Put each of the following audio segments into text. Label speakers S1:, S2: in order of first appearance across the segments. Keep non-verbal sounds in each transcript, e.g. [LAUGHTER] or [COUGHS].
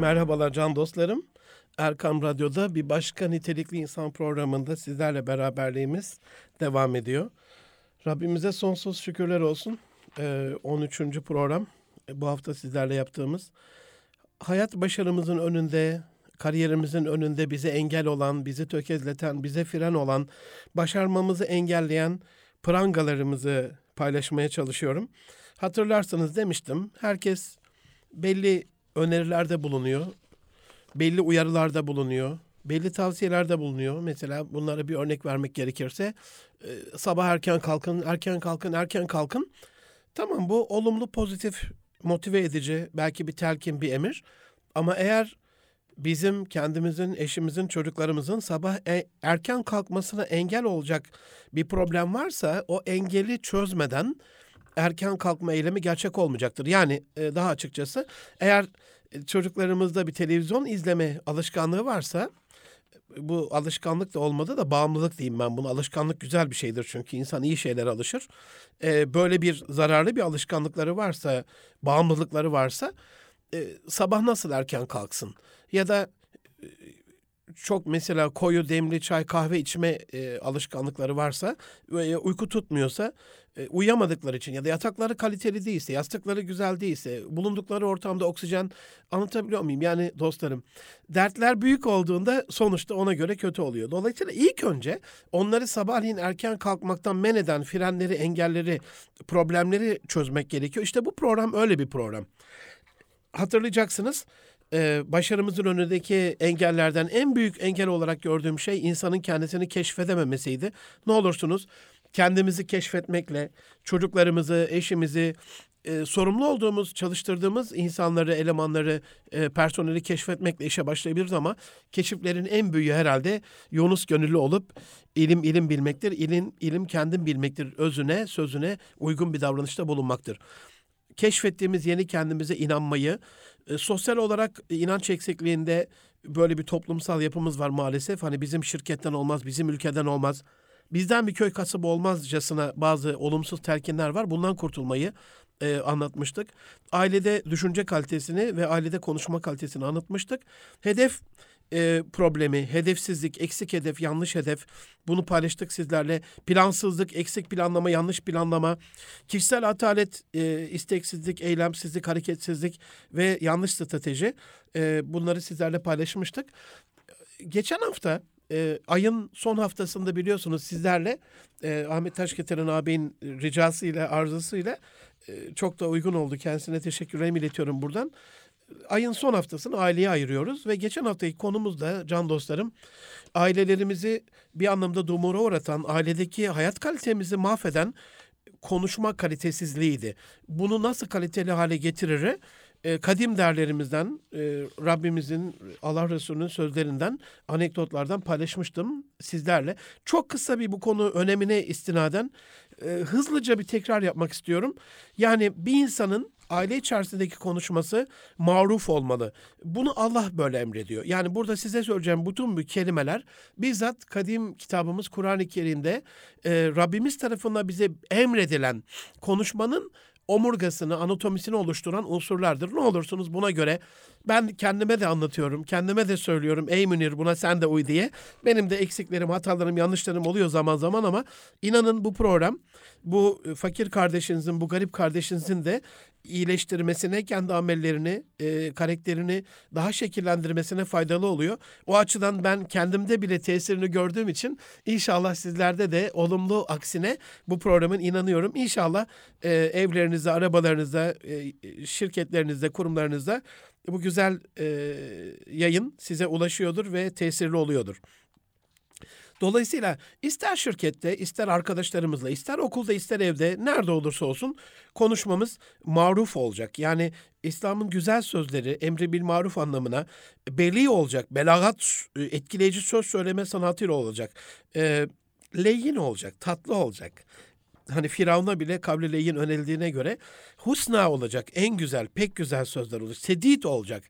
S1: Merhabalar can dostlarım. Erkam Radyo'da bir başka nitelikli insan programında sizlerle beraberliğimiz devam ediyor. Rabbimize sonsuz şükürler olsun. Ee, 13. program e, bu hafta sizlerle yaptığımız. Hayat başarımızın önünde, kariyerimizin önünde bize engel olan, bizi tökezleten, bize fren olan, başarmamızı engelleyen prangalarımızı paylaşmaya çalışıyorum. Hatırlarsanız demiştim, herkes belli önerilerde bulunuyor, belli uyarılarda bulunuyor, belli tavsiyelerde bulunuyor. Mesela bunlara bir örnek vermek gerekirse e, sabah erken kalkın, erken kalkın, erken kalkın. Tamam bu olumlu, pozitif, motive edici, belki bir telkin, bir emir. Ama eğer bizim kendimizin, eşimizin, çocuklarımızın sabah e- erken kalkmasına engel olacak bir problem varsa o engeli çözmeden erken kalkma eylemi gerçek olmayacaktır. Yani e, daha açıkçası eğer çocuklarımızda bir televizyon izleme alışkanlığı varsa bu alışkanlık da olmadı da bağımlılık diyeyim ben bunu. Alışkanlık güzel bir şeydir çünkü insan iyi şeylere alışır. Ee, böyle bir zararlı bir alışkanlıkları varsa, bağımlılıkları varsa e, sabah nasıl erken kalksın? Ya da e, çok mesela koyu demli çay kahve içme e, alışkanlıkları varsa ve uyku tutmuyorsa e, uyuyamadıkları için ya da yatakları kaliteli değilse, yastıkları güzel değilse, bulundukları ortamda oksijen anlatabiliyor muyum? Yani dostlarım dertler büyük olduğunda sonuçta ona göre kötü oluyor. Dolayısıyla ilk önce onları sabahleyin erken kalkmaktan men eden frenleri, engelleri, problemleri çözmek gerekiyor. İşte bu program öyle bir program. Hatırlayacaksınız e, başarımızın önündeki engellerden en büyük engel olarak gördüğüm şey insanın kendisini keşfedememesiydi. Ne olursunuz kendimizi keşfetmekle çocuklarımızı, eşimizi, e, sorumlu olduğumuz, çalıştırdığımız insanları, elemanları, e, personeli keşfetmekle işe başlayabiliriz ama keşiflerin en büyüğü herhalde Yunus gönüllü olup ilim ilim bilmektir. İlim ilim kendin bilmektir. Özüne, sözüne uygun bir davranışta bulunmaktır. Keşfettiğimiz yeni kendimize inanmayı, e, sosyal olarak inanç eksikliğinde böyle bir toplumsal yapımız var maalesef. Hani bizim şirketten olmaz, bizim ülkeden olmaz bizden bir köy kasabı olmazcasına bazı olumsuz telkinler var. Bundan kurtulmayı e, anlatmıştık. Ailede düşünce kalitesini ve ailede konuşma kalitesini anlatmıştık. Hedef e, problemi, hedefsizlik, eksik hedef, yanlış hedef bunu paylaştık sizlerle. Plansızlık, eksik planlama, yanlış planlama, kişisel atalet, e, isteksizlik, eylemsizlik, hareketsizlik ve yanlış strateji e, bunları sizlerle paylaşmıştık. Geçen hafta e, ayın son haftasında biliyorsunuz sizlerle e, Ahmet Taşketer'in ağabeyin ricasıyla, arzusuyla e, çok da uygun oldu. Kendisine teşekkürlerimi iletiyorum buradan. Ayın son haftasını aileye ayırıyoruz ve geçen haftaki konumuz da can dostlarım ailelerimizi bir anlamda dumura uğratan, ailedeki hayat kalitemizi mahveden konuşma kalitesizliğiydi. Bunu nasıl kaliteli hale getirir? e, kadim derlerimizden, e, Rabbimizin, Allah Resulü'nün sözlerinden, anekdotlardan paylaşmıştım sizlerle. Çok kısa bir bu konu önemine istinaden e, hızlıca bir tekrar yapmak istiyorum. Yani bir insanın aile içerisindeki konuşması maruf olmalı. Bunu Allah böyle emrediyor. Yani burada size söyleyeceğim bütün bu kelimeler bizzat kadim kitabımız Kur'an-ı Kerim'de e, Rabbimiz tarafından bize emredilen konuşmanın omurgasını, anatomisini oluşturan unsurlardır. Ne olursunuz buna göre ben kendime de anlatıyorum, kendime de söylüyorum. Ey Münir buna sen de uy diye. Benim de eksiklerim, hatalarım, yanlışlarım oluyor zaman zaman ama inanın bu program bu fakir kardeşinizin, bu garip kardeşinizin de iyileştirmesine, kendi amellerini, e, karakterini daha şekillendirmesine faydalı oluyor. O açıdan ben kendimde bile tesirini gördüğüm için inşallah sizlerde de olumlu aksine bu programın inanıyorum. İnşallah e, evlerinizde, arabalarınızda, e, şirketlerinizde, kurumlarınızda bu güzel e, yayın size ulaşıyordur ve tesirli oluyordur. Dolayısıyla ister şirkette, ister arkadaşlarımızla, ister okulda, ister evde, nerede olursa olsun konuşmamız maruf olacak. Yani İslam'ın güzel sözleri emri bil maruf anlamına belli olacak. Belagat, etkileyici söz söyleme sanatıyla olacak. E, leyin olacak, tatlı olacak. Hani Firavun'a bile kavli leyin önerildiğine göre husna olacak, en güzel, pek güzel sözler olacak. Sedit olacak,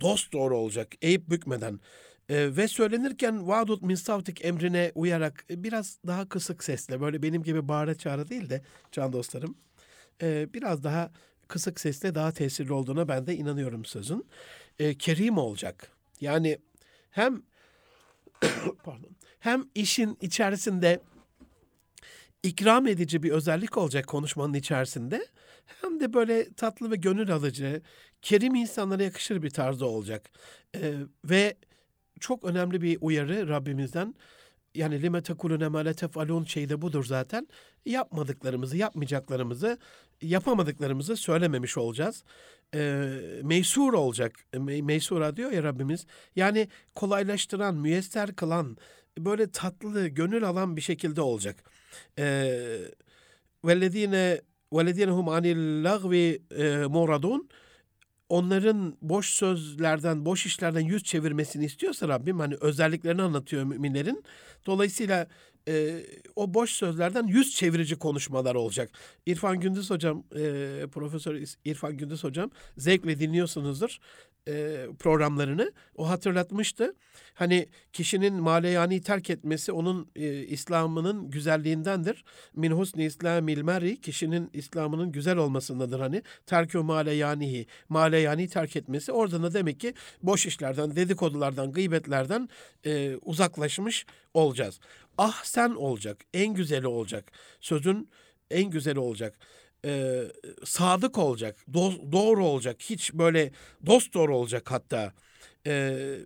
S1: dost doğru olacak, eğip bükmeden. E, ve söylenirken vadut min savtik emrine uyarak e, biraz daha kısık sesle böyle benim gibi bağıra çağrı değil de can dostlarım e, biraz daha kısık sesle daha tesirli olduğuna ben de inanıyorum sözün. E, kerim olacak. Yani hem [COUGHS] pardon hem işin içerisinde ikram edici bir özellik olacak konuşmanın içerisinde hem de böyle tatlı ve gönül alıcı, kerim insanlara yakışır bir tarzda olacak. Ee, ve çok önemli bir uyarı Rabbimizden. Yani lime tekulune ma la tefalun şey de budur zaten. Yapmadıklarımızı, yapmayacaklarımızı, yapamadıklarımızı söylememiş olacağız. Ee, meysur olacak. Me- meysura diyor ya Rabbimiz. Yani kolaylaştıran, müyesser kılan, böyle tatlı, gönül alan bir şekilde olacak. Vellezine vellezine hum anil lagvi muradun onların boş sözlerden, boş işlerden yüz çevirmesini istiyorsa Rabbim hani özelliklerini anlatıyor müminlerin. Dolayısıyla e, o boş sözlerden yüz çevirici konuşmalar olacak. İrfan Gündüz hocam, e, Profesör İrfan Gündüz hocam zevkle dinliyorsunuzdur e, programlarını. O hatırlatmıştı. Hani kişinin maleyani terk etmesi onun e, İslam'ının güzelliğindendir. Min husni islamil meri kişinin İslam'ının güzel olmasındadır hani. Terkü maleyanihi maleyani terk etmesi. Oradan da demek ki boş işlerden, dedikodulardan, gıybetlerden e, uzaklaşmış olacağız. Ah sen olacak, en güzeli olacak. Sözün en güzeli olacak e, sadık olacak, do- doğru olacak, hiç böyle dost doğru olacak hatta. E,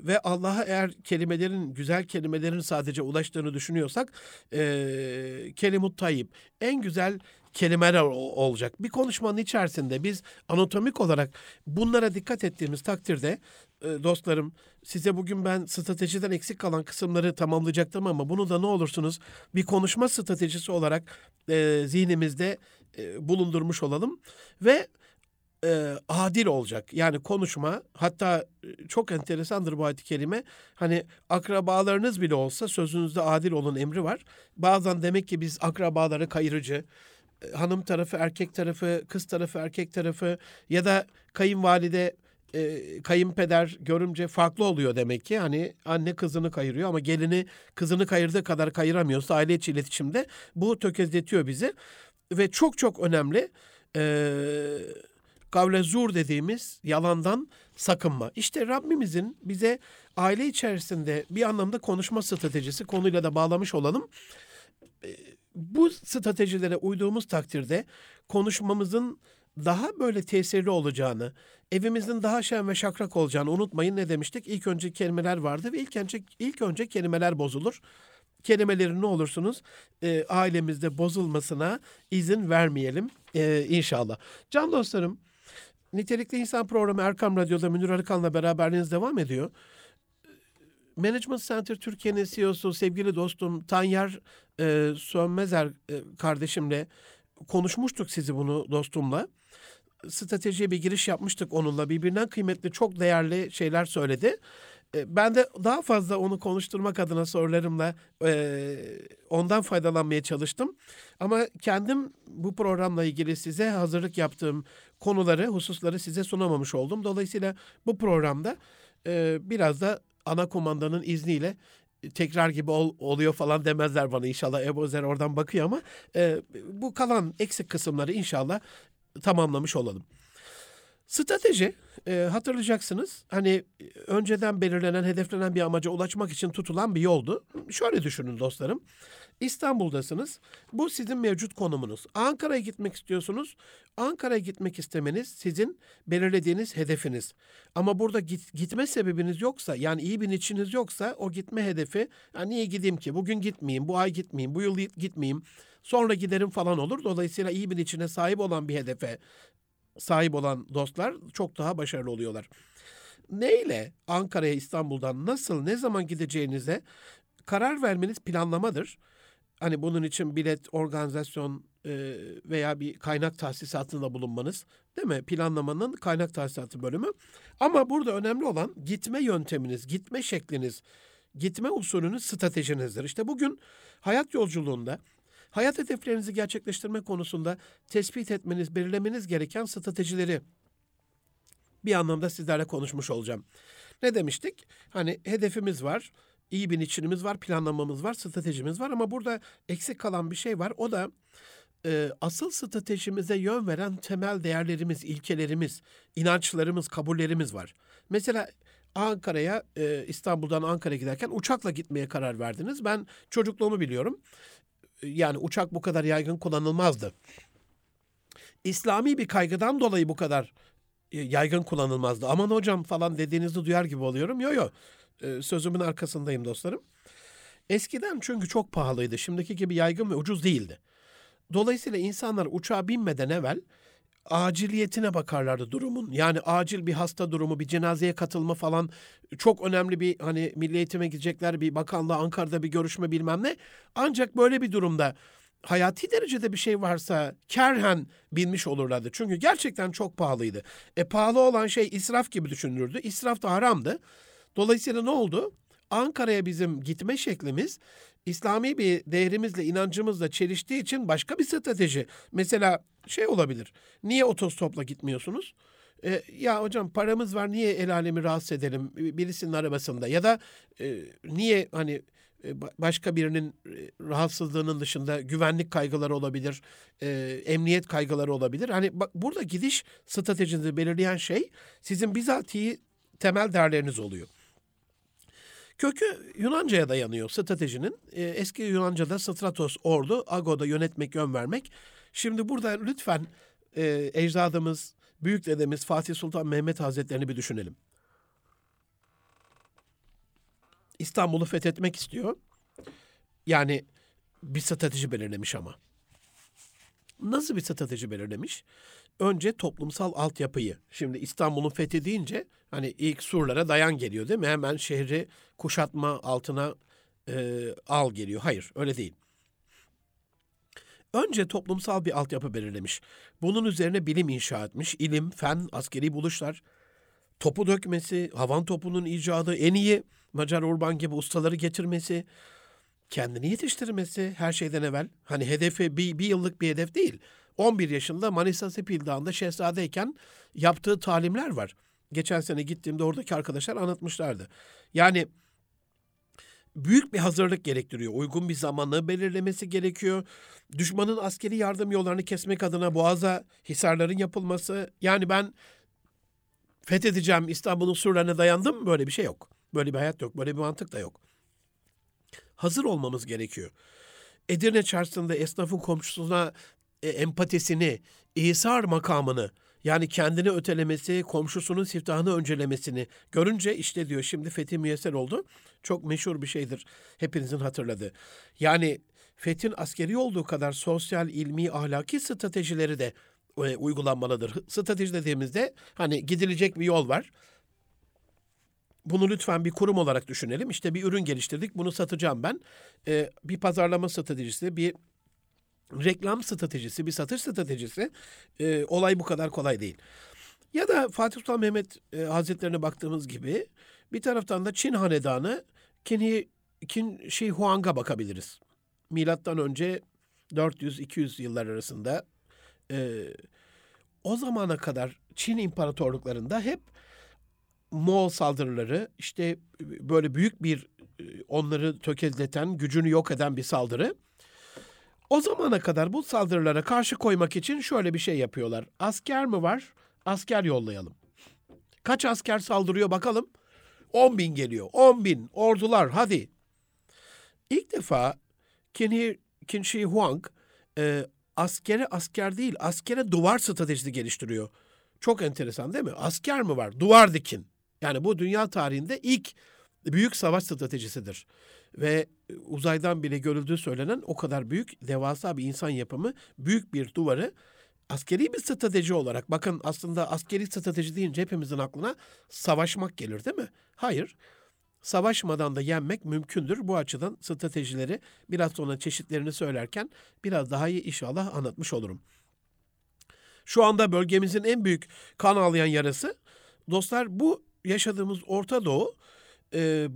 S1: ve Allah'a eğer kelimelerin, güzel kelimelerin sadece ulaştığını düşünüyorsak, e, kelimut tayyip, en güzel kelimeler olacak. Bir konuşmanın içerisinde biz anatomik olarak bunlara dikkat ettiğimiz takdirde e, dostlarım size bugün ben stratejiden eksik kalan kısımları tamamlayacaktım ama bunu da ne olursunuz bir konuşma stratejisi olarak e, zihnimizde e, bulundurmuş olalım ve e, adil olacak. Yani konuşma hatta e, çok enteresandır bu ayet-i kerime. Hani akrabalarınız bile olsa sözünüzde adil olun emri var. Bazen demek ki biz akrabaları kayırıcı, e, hanım tarafı erkek tarafı, kız tarafı erkek tarafı ya da kayınvalide e, kayınpeder görümce farklı oluyor demek ki. Hani anne kızını kayırıyor ama gelini kızını kayırdığı kadar kayıramıyorsa aile içi iletişimde bu tökezletiyor bizi. Ve çok çok önemli e, kavle zur dediğimiz yalandan sakınma. İşte Rabbimizin bize aile içerisinde bir anlamda konuşma stratejisi konuyla da bağlamış olalım. Bu stratejilere uyduğumuz takdirde konuşmamızın daha böyle tesirli olacağını, evimizin daha şen ve şakrak olacağını unutmayın. Ne demiştik? İlk önce kelimeler vardı ve ilk önce ilk önce kelimeler bozulur. Kelimelerin ne olursunuz e, ailemizde bozulmasına izin vermeyelim e, inşallah. Can dostlarım, Nitelikli İnsan Programı Erkam Radyo'da Münir Arıkan'la beraberliğiniz devam ediyor. Management Center Türkiye'nin CEO'su sevgili dostum Tanyer e, Sönmezer e, kardeşimle konuşmuştuk sizi bunu dostumla. Stratejiye bir giriş yapmıştık onunla. Birbirinden kıymetli, çok değerli şeyler söyledi. E, ben de daha fazla onu konuşturmak adına sorularımla e, ondan faydalanmaya çalıştım. Ama kendim bu programla ilgili size hazırlık yaptığım konuları, hususları size sunamamış oldum. Dolayısıyla bu programda e, biraz da ana kumandanın izniyle tekrar gibi ol, oluyor falan demezler bana inşallah. Ebu Zer oradan bakıyor ama e, bu kalan eksik kısımları inşallah tamamlamış olalım. Strateji e, hatırlayacaksınız hani önceden belirlenen hedeflenen bir amaca ulaşmak için tutulan bir yoldu. Şöyle düşünün dostlarım. İstanbul'dasınız. Bu sizin mevcut konumunuz. Ankara'ya gitmek istiyorsunuz. Ankara'ya gitmek istemeniz sizin belirlediğiniz hedefiniz. Ama burada git, gitme sebebiniz yoksa yani iyi bir niçiniz yoksa o gitme hedefi yani niye gideyim ki? Bugün gitmeyeyim, bu ay gitmeyeyim, bu yıl gitmeyeyim. Sonra giderim falan olur. Dolayısıyla iyi bir içine sahip olan bir hedefe sahip olan dostlar çok daha başarılı oluyorlar. Neyle Ankara'ya İstanbul'dan nasıl ne zaman gideceğinize karar vermeniz planlamadır. Hani bunun için bilet, organizasyon e, veya bir kaynak tahsisatında bulunmanız değil mi? Planlamanın kaynak tahsisatı bölümü. Ama burada önemli olan gitme yönteminiz, gitme şekliniz, gitme usulünüz, stratejinizdir. İşte bugün hayat yolculuğunda hayat hedeflerinizi gerçekleştirme konusunda tespit etmeniz, belirlemeniz gereken stratejileri bir anlamda sizlerle konuşmuş olacağım. Ne demiştik? Hani hedefimiz var, iyi bir niçinimiz var, planlamamız var, stratejimiz var ama burada eksik kalan bir şey var. O da e, asıl stratejimize yön veren temel değerlerimiz, ilkelerimiz, inançlarımız, kabullerimiz var. Mesela Ankara'ya, e, İstanbul'dan Ankara'ya giderken uçakla gitmeye karar verdiniz. Ben çocukluğumu biliyorum. Yani uçak bu kadar yaygın kullanılmazdı. İslami bir kaygıdan dolayı bu kadar e, yaygın kullanılmazdı. Aman hocam falan dediğinizi duyar gibi oluyorum. Yo yo e, sözümün arkasındayım dostlarım. Eskiden çünkü çok pahalıydı. Şimdiki gibi yaygın ve ucuz değildi. Dolayısıyla insanlar uçağa binmeden evvel aciliyetine bakarlardı durumun. Yani acil bir hasta durumu, bir cenazeye katılma falan çok önemli bir hani milli eğitime gidecekler bir bakanla Ankara'da bir görüşme bilmem ne. Ancak böyle bir durumda hayati derecede bir şey varsa kerhen binmiş olurlardı. Çünkü gerçekten çok pahalıydı. E pahalı olan şey israf gibi düşünülürdü. İsraf da haramdı. Dolayısıyla ne oldu? Ankara'ya bizim gitme şeklimiz İslami bir değerimizle, inancımızla çeliştiği için başka bir strateji. Mesela şey olabilir. Niye otostopla gitmiyorsunuz? E, ya hocam paramız var niye el alemi rahatsız edelim birisinin arabasında ya da e, niye hani e, başka birinin e, rahatsızlığının dışında güvenlik kaygıları olabilir, e, emniyet kaygıları olabilir. Hani bak burada gidiş stratejinizi belirleyen şey sizin bizatihi temel değerleriniz oluyor. Kökü Yunanca'ya dayanıyor stratejinin. E, eski Yunanca'da stratos ordu, agoda yönetmek, yön vermek. Şimdi burada lütfen e, ecdadımız, büyük dedemiz Fatih Sultan Mehmet Hazretlerini bir düşünelim. İstanbul'u fethetmek istiyor. Yani bir strateji belirlemiş ama. Nasıl bir strateji belirlemiş? Önce toplumsal altyapıyı. Şimdi İstanbul'un fethi deyince hani ilk surlara dayan geliyor değil mi? Hemen şehri kuşatma altına e, al geliyor. Hayır öyle değil. Önce toplumsal bir altyapı belirlemiş. Bunun üzerine bilim inşa etmiş. İlim, fen, askeri buluşlar, topu dökmesi, havan topunun icadı, en iyi Macar Urban gibi ustaları getirmesi, kendini yetiştirmesi her şeyden evvel. Hani hedefi bir, bir yıllık bir hedef değil. 11 yaşında Manisa Sepil Dağı'nda şehzadeyken yaptığı talimler var. Geçen sene gittiğimde oradaki arkadaşlar anlatmışlardı. Yani büyük bir hazırlık gerektiriyor. Uygun bir zamanı belirlemesi gerekiyor. Düşmanın askeri yardım yollarını kesmek adına boğaza hisarların yapılması. Yani ben fethedeceğim İstanbul'un surlarına dayandım böyle bir şey yok. Böyle bir hayat yok. Böyle bir mantık da yok. Hazır olmamız gerekiyor. Edirne çarşısında esnafın komşusuna e, empatisini, İsar makamını yani kendini ötelemesi, komşusunun siftahını öncelemesini görünce işte diyor şimdi fethi müyesser oldu. Çok meşhur bir şeydir hepinizin hatırladığı. Yani fethin askeri olduğu kadar sosyal, ilmi, ahlaki stratejileri de e, uygulanmalıdır. Strateji dediğimizde hani gidilecek bir yol var. Bunu lütfen bir kurum olarak düşünelim. İşte bir ürün geliştirdik, bunu satacağım ben. Ee, bir pazarlama stratejisi, bir reklam stratejisi, bir satış stratejisi e, olay bu kadar kolay değil. Ya da Fatih Sultan Mehmet e, Hazretlerine baktığımız gibi bir taraftan da Çin hanedanı Qin, Qin Shi Huang'a bakabiliriz. Milattan önce 400-200 yıllar arasında e, o zamana kadar Çin imparatorluklarında hep Moğol saldırıları işte böyle büyük bir e, onları tökezleten, gücünü yok eden bir saldırı o zamana kadar bu saldırılara karşı koymak için şöyle bir şey yapıyorlar. Asker mi var? Asker yollayalım. Kaç asker saldırıyor bakalım? 10 bin geliyor. 10 bin ordular hadi. İlk defa Qin, Huang e, askere asker değil askere duvar stratejisi geliştiriyor. Çok enteresan değil mi? Asker mi var? Duvar dikin. Yani bu dünya tarihinde ilk büyük savaş stratejisidir ve uzaydan bile görüldüğü söylenen o kadar büyük, devasa bir insan yapımı, büyük bir duvarı askeri bir strateji olarak bakın aslında askeri strateji deyince hepimizin aklına savaşmak gelir değil mi? Hayır. Savaşmadan da yenmek mümkündür. Bu açıdan stratejileri biraz sonra çeşitlerini söylerken biraz daha iyi inşallah anlatmış olurum. Şu anda bölgemizin en büyük kan ağlayan yarası dostlar bu yaşadığımız Orta Doğu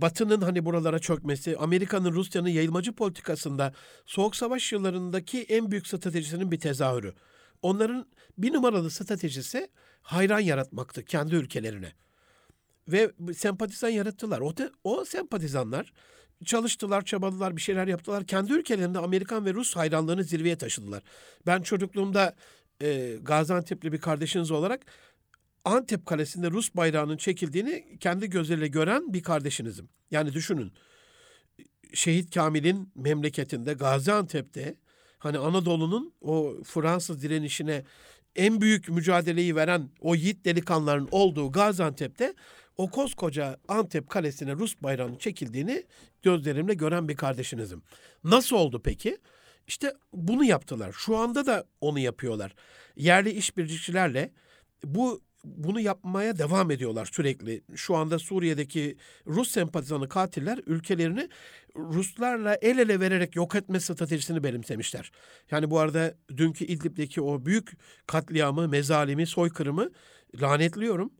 S1: Batı'nın hani buralara çökmesi, Amerika'nın Rusya'nın yayılmacı politikasında Soğuk Savaş yıllarındaki en büyük stratejisinin bir tezahürü. Onların bir numaralı stratejisi hayran yaratmaktı kendi ülkelerine. Ve sempatizan yarattılar. O, te, o sempatizanlar çalıştılar, çabaladılar, bir şeyler yaptılar. Kendi ülkelerinde Amerikan ve Rus hayranlarını zirveye taşıdılar. Ben çocukluğumda e, Gaziantep'li bir kardeşiniz olarak Antep Kalesi'nde Rus bayrağının çekildiğini kendi gözleriyle gören bir kardeşinizim. Yani düşünün. Şehit Kamil'in memleketinde Gaziantep'te hani Anadolu'nun o Fransız direnişine en büyük mücadeleyi veren o yiğit delikanlıların olduğu Gaziantep'te o koskoca Antep Kalesi'ne Rus bayrağının çekildiğini gözlerimle gören bir kardeşinizim. Nasıl oldu peki? İşte bunu yaptılar. Şu anda da onu yapıyorlar. Yerli işbirlikçilerle bu bunu yapmaya devam ediyorlar sürekli. Şu anda Suriye'deki Rus sempatizanı katiller ülkelerini Ruslarla el ele vererek yok etme stratejisini benimsemişler. Yani bu arada dünkü İdlib'deki o büyük katliamı, mezalimi, soykırımı lanetliyorum.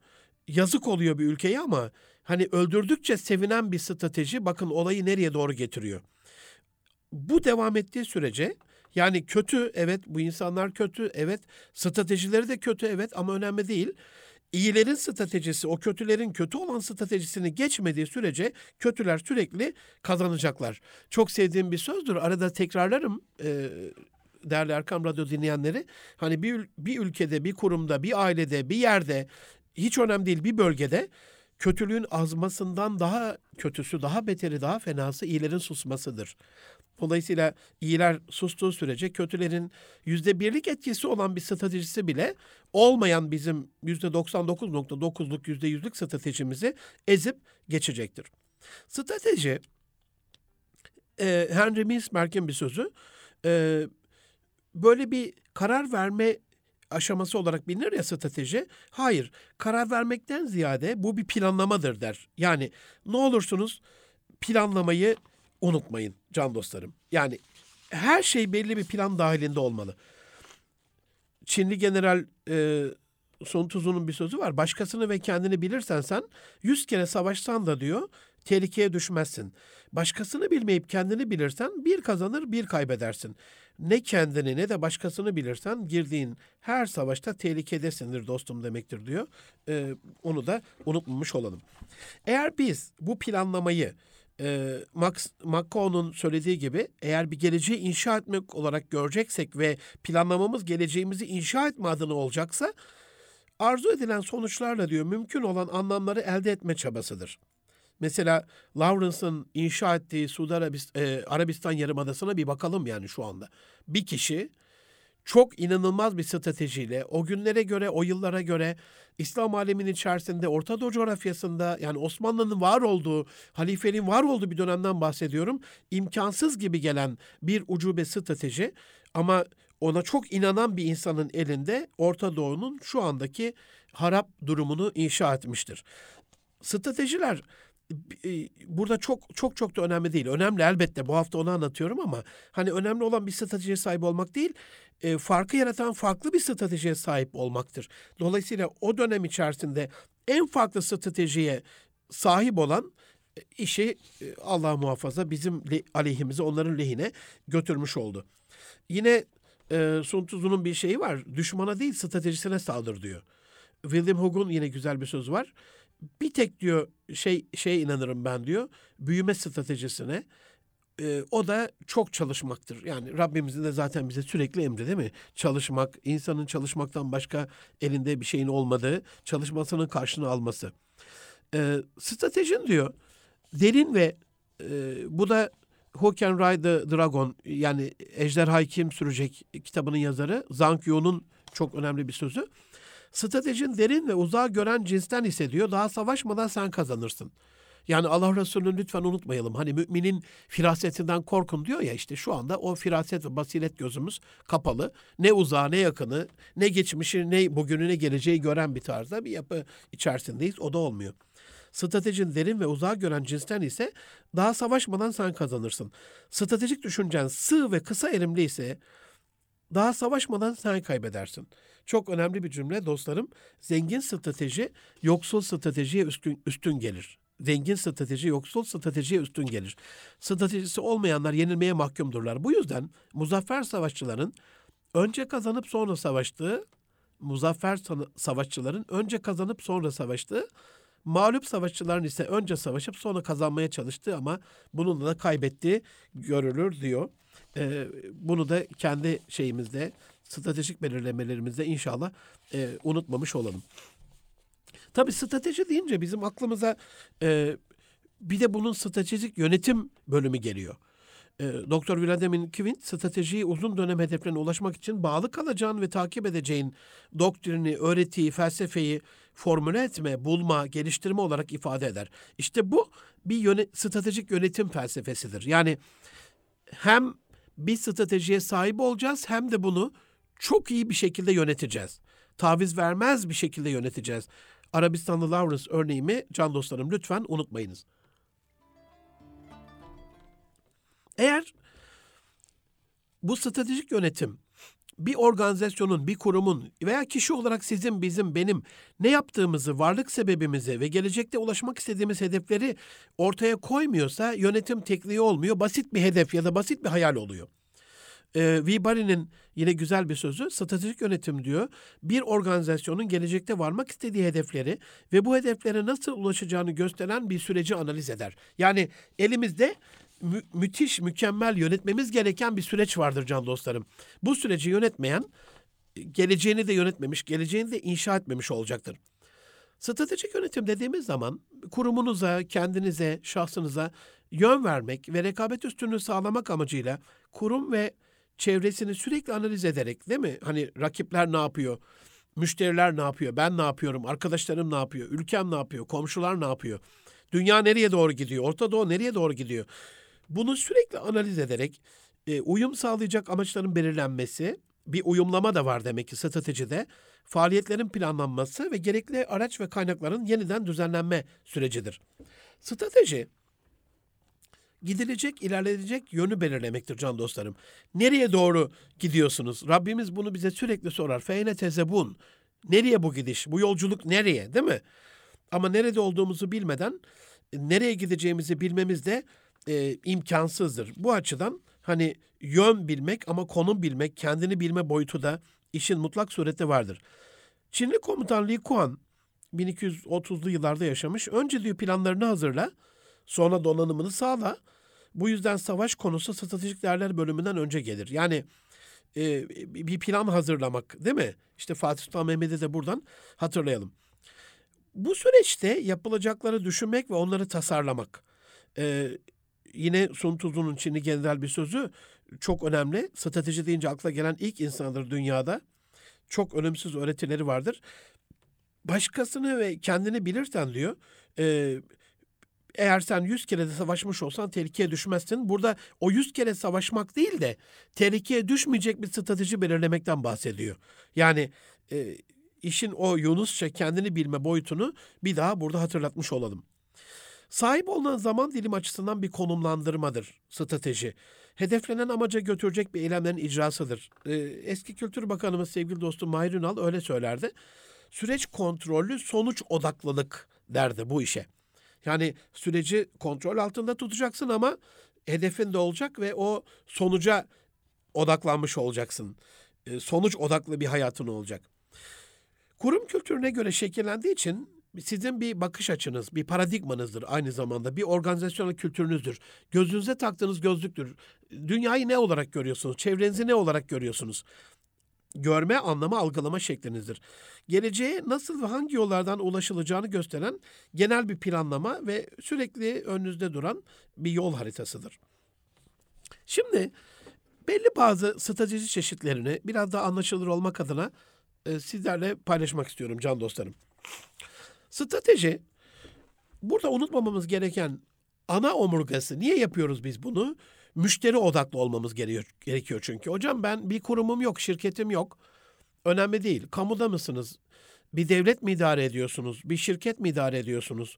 S1: Yazık oluyor bir ülkeye ama hani öldürdükçe sevinen bir strateji bakın olayı nereye doğru getiriyor. Bu devam ettiği sürece yani kötü evet bu insanlar kötü evet stratejileri de kötü evet ama önemli değil. İyilerin stratejisi o kötülerin kötü olan stratejisini geçmediği sürece kötüler sürekli kazanacaklar. Çok sevdiğim bir sözdür arada tekrarlarım e, değerli Erkam Radyo dinleyenleri. Hani bir, bir ülkede bir kurumda bir ailede bir yerde hiç önemli değil bir bölgede kötülüğün azmasından daha kötüsü, daha beteri, daha fenası iyilerin susmasıdır. Dolayısıyla iyiler sustuğu sürece kötülerin yüzde birlik etkisi olan bir stratejisi bile olmayan bizim yüzde 99.9'luk yüzde yüzlük stratejimizi ezip geçecektir. Strateji e, Henry Mintzberg'in bir sözü e, böyle bir karar verme aşaması olarak bilinir ya strateji. Hayır, karar vermekten ziyade bu bir planlamadır der. Yani ne olursunuz planlamayı unutmayın can dostlarım. Yani her şey belli bir plan dahilinde olmalı. Çinli General e, Sun Tzu'nun bir sözü var. Başkasını ve kendini bilirsen sen yüz kere savaşsan da diyor tehlikeye düşmezsin. Başkasını bilmeyip kendini bilirsen bir kazanır bir kaybedersin. Ne kendini ne de başkasını bilirsen girdiğin her savaşta tehlikedesindir dostum demektir diyor. Ee, onu da unutmamış olalım. Eğer biz bu planlamayı e, Max McCown'un söylediği gibi eğer bir geleceği inşa etmek olarak göreceksek ve planlamamız geleceğimizi inşa etme adına olacaksa arzu edilen sonuçlarla diyor mümkün olan anlamları elde etme çabasıdır. Mesela Lawrence'ın inşa ettiği Suudi Arabistan, e, Arabistan Yarımadası'na bir bakalım yani şu anda. Bir kişi çok inanılmaz bir stratejiyle o günlere göre, o yıllara göre İslam aleminin içerisinde Orta Doğu coğrafyasında yani Osmanlı'nın var olduğu, halifeliğin var olduğu bir dönemden bahsediyorum. İmkansız gibi gelen bir ucube strateji ama ona çok inanan bir insanın elinde Orta Doğu'nun şu andaki harap durumunu inşa etmiştir. Stratejiler burada çok çok çok da önemli değil. Önemli elbette bu hafta onu anlatıyorum ama hani önemli olan bir stratejiye sahip olmak değil, e, farkı yaratan farklı bir stratejiye sahip olmaktır. Dolayısıyla o dönem içerisinde en farklı stratejiye sahip olan e, işi e, Allah muhafaza bizim aleyhimize, onların lehine götürmüş oldu. Yine e, Sun Tzu'nun bir şeyi var. Düşmana değil stratejisine saldır diyor. William Hoog'un yine güzel bir söz var bir tek diyor şey şey inanırım ben diyor büyüme stratejisine. Ee, o da çok çalışmaktır. Yani Rabbimizin de zaten bize sürekli emri değil mi? Çalışmak, insanın çalışmaktan başka elinde bir şeyin olmadığı, çalışmasının karşını alması. Ee, stratejin diyor derin ve e, bu da Who Can Ride the Dragon yani Ejderhayı Kim Sürecek kitabının yazarı Zhang Yu'nun çok önemli bir sözü. Stratejin derin ve uzağa gören cinsten hissediyor. Daha savaşmadan sen kazanırsın. Yani Allah Resulü'nü lütfen unutmayalım. Hani müminin firasetinden korkun diyor ya işte şu anda o firaset ve basiret gözümüz kapalı. Ne uzağı ne yakını ne geçmişi ne bugünü ne geleceği gören bir tarzda bir yapı içerisindeyiz. O da olmuyor. Stratejin derin ve uzağa gören cinsten ise daha savaşmadan sen kazanırsın. Stratejik düşüncen sığ ve kısa erimli ise daha savaşmadan sen kaybedersin. Çok önemli bir cümle dostlarım. Zengin strateji yoksul stratejiye üstün, üstün gelir. Zengin strateji yoksul stratejiye üstün gelir. Stratejisi olmayanlar yenilmeye mahkumdurlar. Bu yüzden muzaffer savaşçıların önce kazanıp sonra savaştığı, muzaffer savaşçıların önce kazanıp sonra savaştığı Mağlup savaşçıların ise önce savaşıp sonra kazanmaya çalıştığı ama bununla da kaybettiği görülür diyor. Ee, bunu da kendi şeyimizde, stratejik belirlemelerimizde inşallah e, unutmamış olalım. Tabii strateji deyince bizim aklımıza e, bir de bunun stratejik yönetim bölümü geliyor. E, Doktor Vladimir Kvint stratejiyi uzun dönem hedeflerine ulaşmak için bağlı kalacağın ve takip edeceğin doktrini, öğretiyi, felsefeyi formüle etme, bulma, geliştirme olarak ifade eder. İşte bu bir yöne, stratejik yönetim felsefesidir. Yani hem bir stratejiye sahip olacağız hem de bunu çok iyi bir şekilde yöneteceğiz. Taviz vermez bir şekilde yöneteceğiz. Arabistanlı Lawrence örneğimi can dostlarım lütfen unutmayınız. Eğer bu stratejik yönetim bir organizasyonun, bir kurumun veya kişi olarak sizin, bizim, benim ne yaptığımızı, varlık sebebimizi ve gelecekte ulaşmak istediğimiz hedefleri ortaya koymuyorsa yönetim tekniği olmuyor. Basit bir hedef ya da basit bir hayal oluyor. Ee, Vibari'nin yine güzel bir sözü stratejik yönetim diyor. Bir organizasyonun gelecekte varmak istediği hedefleri ve bu hedeflere nasıl ulaşacağını gösteren bir süreci analiz eder. Yani elimizde mü- müthiş, mükemmel yönetmemiz gereken bir süreç vardır can dostlarım. Bu süreci yönetmeyen geleceğini de yönetmemiş, geleceğini de inşa etmemiş olacaktır. Stratejik yönetim dediğimiz zaman kurumunuza, kendinize, şahsınıza yön vermek ve rekabet üstünlüğü sağlamak amacıyla kurum ve çevresini sürekli analiz ederek değil mi? Hani rakipler ne yapıyor? Müşteriler ne yapıyor? Ben ne yapıyorum? Arkadaşlarım ne yapıyor? Ülkem ne yapıyor? Komşular ne yapıyor? Dünya nereye doğru gidiyor? Orta Doğu nereye doğru gidiyor? Bunu sürekli analiz ederek e, uyum sağlayacak amaçların belirlenmesi, bir uyumlama da var demek ki stratejide. Faaliyetlerin planlanması ve gerekli araç ve kaynakların yeniden düzenlenme sürecidir. Strateji gidilecek, ilerlenecek yönü belirlemektir can dostlarım. Nereye doğru gidiyorsunuz? Rabbimiz bunu bize sürekli sorar. Feyne tezebun. Nereye bu gidiş? Bu yolculuk nereye? Değil mi? Ama nerede olduğumuzu bilmeden nereye gideceğimizi bilmemiz de e, imkansızdır. Bu açıdan hani yön bilmek ama konum bilmek, kendini bilme boyutu da işin mutlak surette vardır. Çinli komutan Li Kuan 1230'lu yıllarda yaşamış. Önce diyor planlarını hazırla, sonra donanımını sağla. Bu yüzden savaş konusu stratejik değerler bölümünden önce gelir. Yani e, bir plan hazırlamak değil mi? İşte Fatih Sultan Mehmet'i de buradan hatırlayalım. Bu süreçte yapılacakları düşünmek ve onları tasarlamak. Ee, yine Sun Tzu'nun Çinli general bir sözü çok önemli. Strateji deyince akla gelen ilk insandır dünyada. Çok ölümsüz öğretileri vardır. Başkasını ve kendini bilirsen diyor, e, eğer sen yüz kere de savaşmış olsan tehlikeye düşmezsin. Burada o yüz kere savaşmak değil de tehlikeye düşmeyecek bir strateji belirlemekten bahsediyor. Yani e, işin o Yunusça kendini bilme boyutunu bir daha burada hatırlatmış olalım. Sahip olunan zaman dilim açısından bir konumlandırmadır strateji. Hedeflenen amaca götürecek bir eylemlerin icrasıdır. Ee, eski Kültür Bakanımız sevgili dostum Mahir Ünal öyle söylerdi. Süreç kontrollü sonuç odaklılık derdi bu işe. Yani süreci kontrol altında tutacaksın ama hedefin de olacak ve o sonuca odaklanmış olacaksın. Ee, sonuç odaklı bir hayatın olacak. Kurum kültürüne göre şekillendiği için sizin bir bakış açınız, bir paradigmanızdır aynı zamanda. Bir organizasyonel kültürünüzdür. Gözünüze taktığınız gözlüktür. Dünyayı ne olarak görüyorsunuz? Çevrenizi ne olarak görüyorsunuz? Görme, anlama, algılama şeklinizdir. Geleceğe nasıl ve hangi yollardan ulaşılacağını gösteren genel bir planlama ve sürekli önünüzde duran bir yol haritasıdır. Şimdi belli bazı strateji çeşitlerini biraz daha anlaşılır olmak adına e, sizlerle paylaşmak istiyorum can dostlarım. Strateji burada unutmamamız gereken ana omurgası. Niye yapıyoruz biz bunu? Müşteri odaklı olmamız gerekiyor, gerekiyor çünkü. Hocam ben bir kurumum yok, şirketim yok. Önemli değil. Kamuda mısınız? Bir devlet mi idare ediyorsunuz? Bir şirket mi idare ediyorsunuz?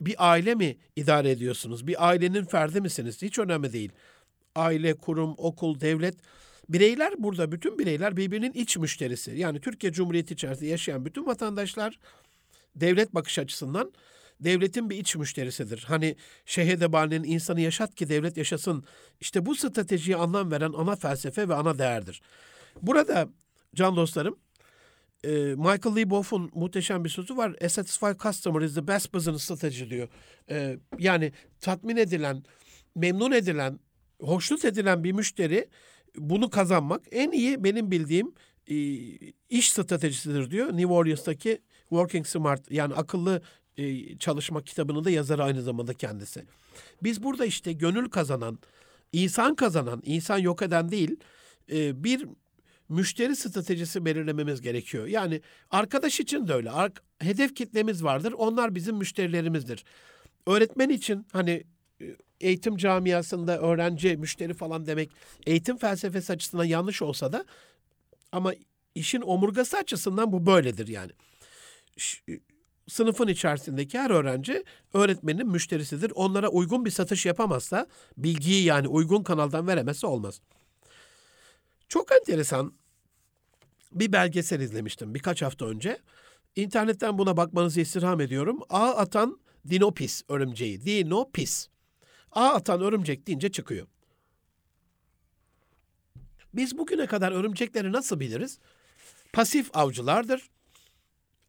S1: Bir aile mi idare ediyorsunuz? Bir ailenin ferdi misiniz? Hiç önemli değil. Aile, kurum, okul, devlet Bireyler burada, bütün bireyler birbirinin iç müşterisi. Yani Türkiye Cumhuriyeti içerisinde yaşayan bütün vatandaşlar devlet bakış açısından devletin bir iç müşterisidir. Hani şehedebani'nin insanı yaşat ki devlet yaşasın. İşte bu stratejiye anlam veren ana felsefe ve ana değerdir. Burada can dostlarım e, Michael Leboff'un muhteşem bir sözü var. A satisfied customer is the best business strategy diyor. E, yani tatmin edilen, memnun edilen, hoşnut edilen bir müşteri bunu kazanmak en iyi benim bildiğim e, iş stratejisidir diyor. New Orleans'taki Working Smart yani akıllı e, çalışma kitabının da yazarı aynı zamanda kendisi. Biz burada işte gönül kazanan, insan kazanan, insan yok eden değil e, bir müşteri stratejisi belirlememiz gerekiyor. Yani arkadaş için de öyle. Ar- hedef kitlemiz vardır. Onlar bizim müşterilerimizdir. Öğretmen için hani e, eğitim camiasında öğrenci, müşteri falan demek eğitim felsefesi açısından yanlış olsa da ama işin omurgası açısından bu böyledir yani. Sınıfın içerisindeki her öğrenci öğretmenin müşterisidir. Onlara uygun bir satış yapamazsa, bilgiyi yani uygun kanaldan veremezse olmaz. Çok enteresan bir belgesel izlemiştim birkaç hafta önce. İnternetten buna bakmanızı istirham ediyorum. Ağ atan dinopis örümceği. Dinopis. Ağ atan örümcek deyince çıkıyor. Biz bugüne kadar örümcekleri nasıl biliriz? Pasif avcılardır.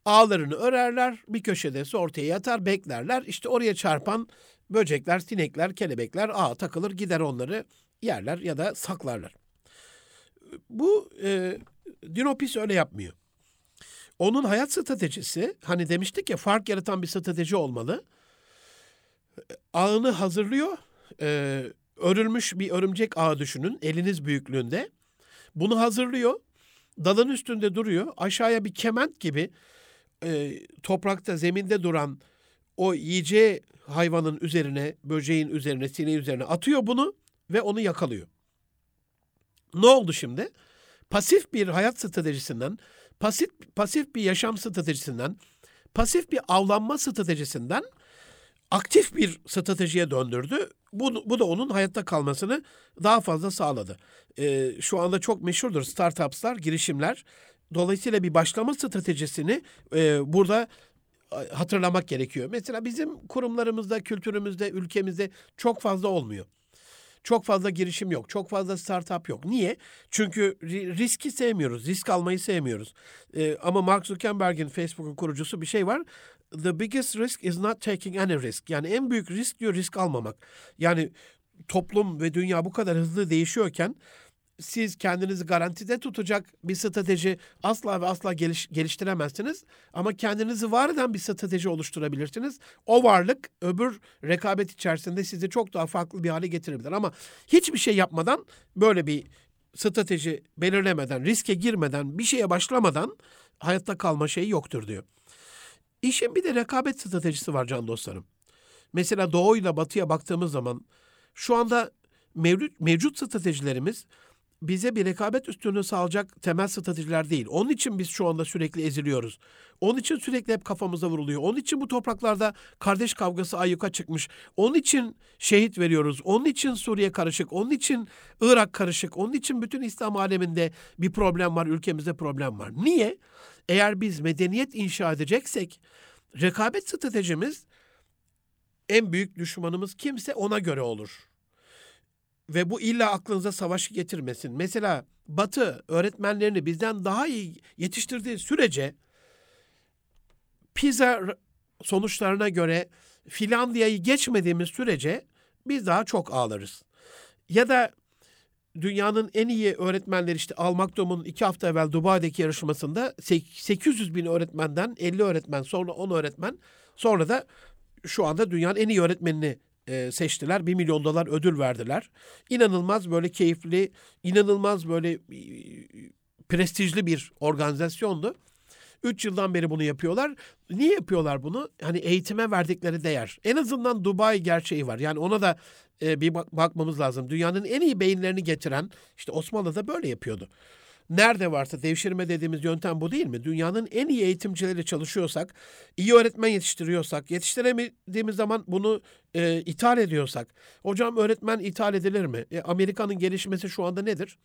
S1: Ağlarını örerler, bir köşede ortaya yatar, beklerler. İşte oraya çarpan böcekler, sinekler, kelebekler ağa takılır, gider onları yerler ya da saklarlar. Bu e, Dinopis öyle yapmıyor. Onun hayat stratejisi, hani demiştik ya fark yaratan bir strateji olmalı. Ağını hazırlıyor, e, örülmüş bir örümcek ağı düşünün, eliniz büyüklüğünde. Bunu hazırlıyor, dalın üstünde duruyor, aşağıya bir kement gibi e, toprakta, zeminde duran o yiyeceği hayvanın üzerine, böceğin üzerine, sineğin üzerine atıyor bunu ve onu yakalıyor. Ne oldu şimdi? Pasif bir hayat stratejisinden, pasif, pasif bir yaşam stratejisinden, pasif bir avlanma stratejisinden aktif bir stratejiye döndürdü. Bu, bu da onun hayatta kalmasını daha fazla sağladı. Ee, şu anda çok meşhurdur startupslar, girişimler. Dolayısıyla bir başlama stratejisini e, burada hatırlamak gerekiyor. Mesela bizim kurumlarımızda, kültürümüzde, ülkemizde çok fazla olmuyor. Çok fazla girişim yok. Çok fazla startup yok. Niye? Çünkü riski sevmiyoruz. Risk almayı sevmiyoruz. Ee, ama Mark Zuckerberg'in Facebook'un kurucusu bir şey var. The biggest risk is not taking any risk. Yani en büyük risk diyor risk almamak. Yani toplum ve dünya bu kadar hızlı değişiyorken siz kendinizi garantide tutacak bir strateji asla ve asla geliş, geliştiremezsiniz. Ama kendinizi var eden bir strateji oluşturabilirsiniz. O varlık öbür rekabet içerisinde sizi çok daha farklı bir hale getirebilir. Ama hiçbir şey yapmadan böyle bir strateji belirlemeden, riske girmeden, bir şeye başlamadan hayatta kalma şeyi yoktur diyor. İşin bir de rekabet stratejisi var can dostlarım. Mesela doğuyla batıya baktığımız zaman şu anda mevcut, mevcut stratejilerimiz bize bir rekabet üstünlüğü sağlayacak temel stratejiler değil. Onun için biz şu anda sürekli eziliyoruz. Onun için sürekli hep kafamıza vuruluyor. Onun için bu topraklarda kardeş kavgası ayyuka çıkmış. Onun için şehit veriyoruz. Onun için Suriye karışık. Onun için Irak karışık. Onun için bütün İslam aleminde bir problem var. Ülkemizde problem var. Niye? Eğer biz medeniyet inşa edeceksek rekabet stratejimiz en büyük düşmanımız kimse ona göre olur. Ve bu illa aklınıza savaşı getirmesin. Mesela Batı öğretmenlerini bizden daha iyi yetiştirdiği sürece PISA sonuçlarına göre Finlandiya'yı geçmediğimiz sürece biz daha çok ağlarız. Ya da dünyanın en iyi öğretmenleri işte Al Maktoum'un iki hafta evvel Dubai'deki yarışmasında 800 bin öğretmenden 50 öğretmen sonra 10 öğretmen sonra da şu anda dünyanın en iyi öğretmenini e, seçtiler. Bir milyon dolar ödül verdiler. İnanılmaz böyle keyifli, inanılmaz böyle e, prestijli bir organizasyondu. Üç yıldan beri bunu yapıyorlar. Niye yapıyorlar bunu? Hani eğitime verdikleri değer. En azından Dubai gerçeği var. Yani ona da e, bir bak- bakmamız lazım. Dünyanın en iyi beyinlerini getiren işte Osmanlı da böyle yapıyordu nerede varsa devşirme dediğimiz yöntem bu değil mi? Dünyanın en iyi eğitimcileri çalışıyorsak, iyi öğretmen yetiştiriyorsak, yetiştiremediğimiz zaman bunu e, ithal ediyorsak, hocam öğretmen ithal edilir mi? E, Amerika'nın gelişmesi şu anda nedir?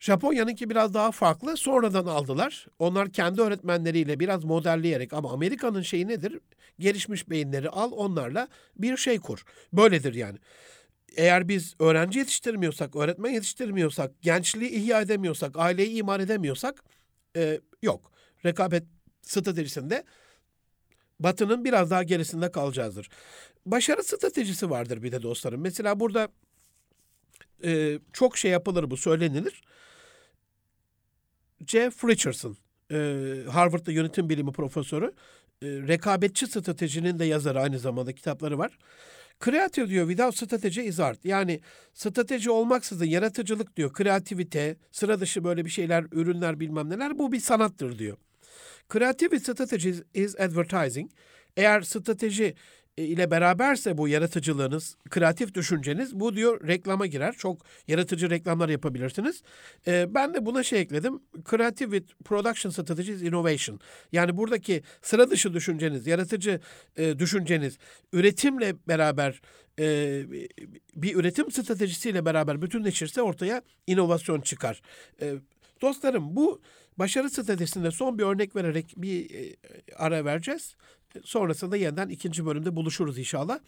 S1: Japonya'nınki biraz daha farklı. Sonradan aldılar. Onlar kendi öğretmenleriyle biraz modelleyerek ama Amerika'nın şeyi nedir? Gelişmiş beyinleri al onlarla bir şey kur. Böyledir yani eğer biz öğrenci yetiştirmiyorsak, öğretmen yetiştirmiyorsak, gençliği ihya edemiyorsak, aileyi imar edemiyorsak e, yok. Rekabet stratejisinde Batı'nın biraz daha gerisinde kalacağızdır. Başarı stratejisi vardır bir de dostlarım. Mesela burada e, çok şey yapılır bu söylenilir. Jeff Richardson, e, Harvard'da yönetim bilimi profesörü, e, rekabetçi stratejinin de yazarı aynı zamanda kitapları var. Kreatif diyor without strategy is art. Yani strateji olmaksızın yaratıcılık diyor. Kreativite, sıra dışı böyle bir şeyler, ürünler bilmem neler bu bir sanattır diyor. Creative strategy is advertising. Eğer strateji ile beraberse bu yaratıcılığınız, kreatif düşünceniz bu diyor reklama girer. Çok yaratıcı reklamlar yapabilirsiniz. E, ben de buna şey ekledim. Creative with production strategy is innovation. Yani buradaki sıra dışı düşünceniz, yaratıcı e, düşünceniz, üretimle beraber e, bir üretim stratejisiyle beraber bütünleşirse ortaya inovasyon çıkar. E, dostlarım bu başarı stratejisinde son bir örnek vererek bir e, ara vereceğiz. Sonrasında yeniden ikinci bölümde buluşuruz inşallah.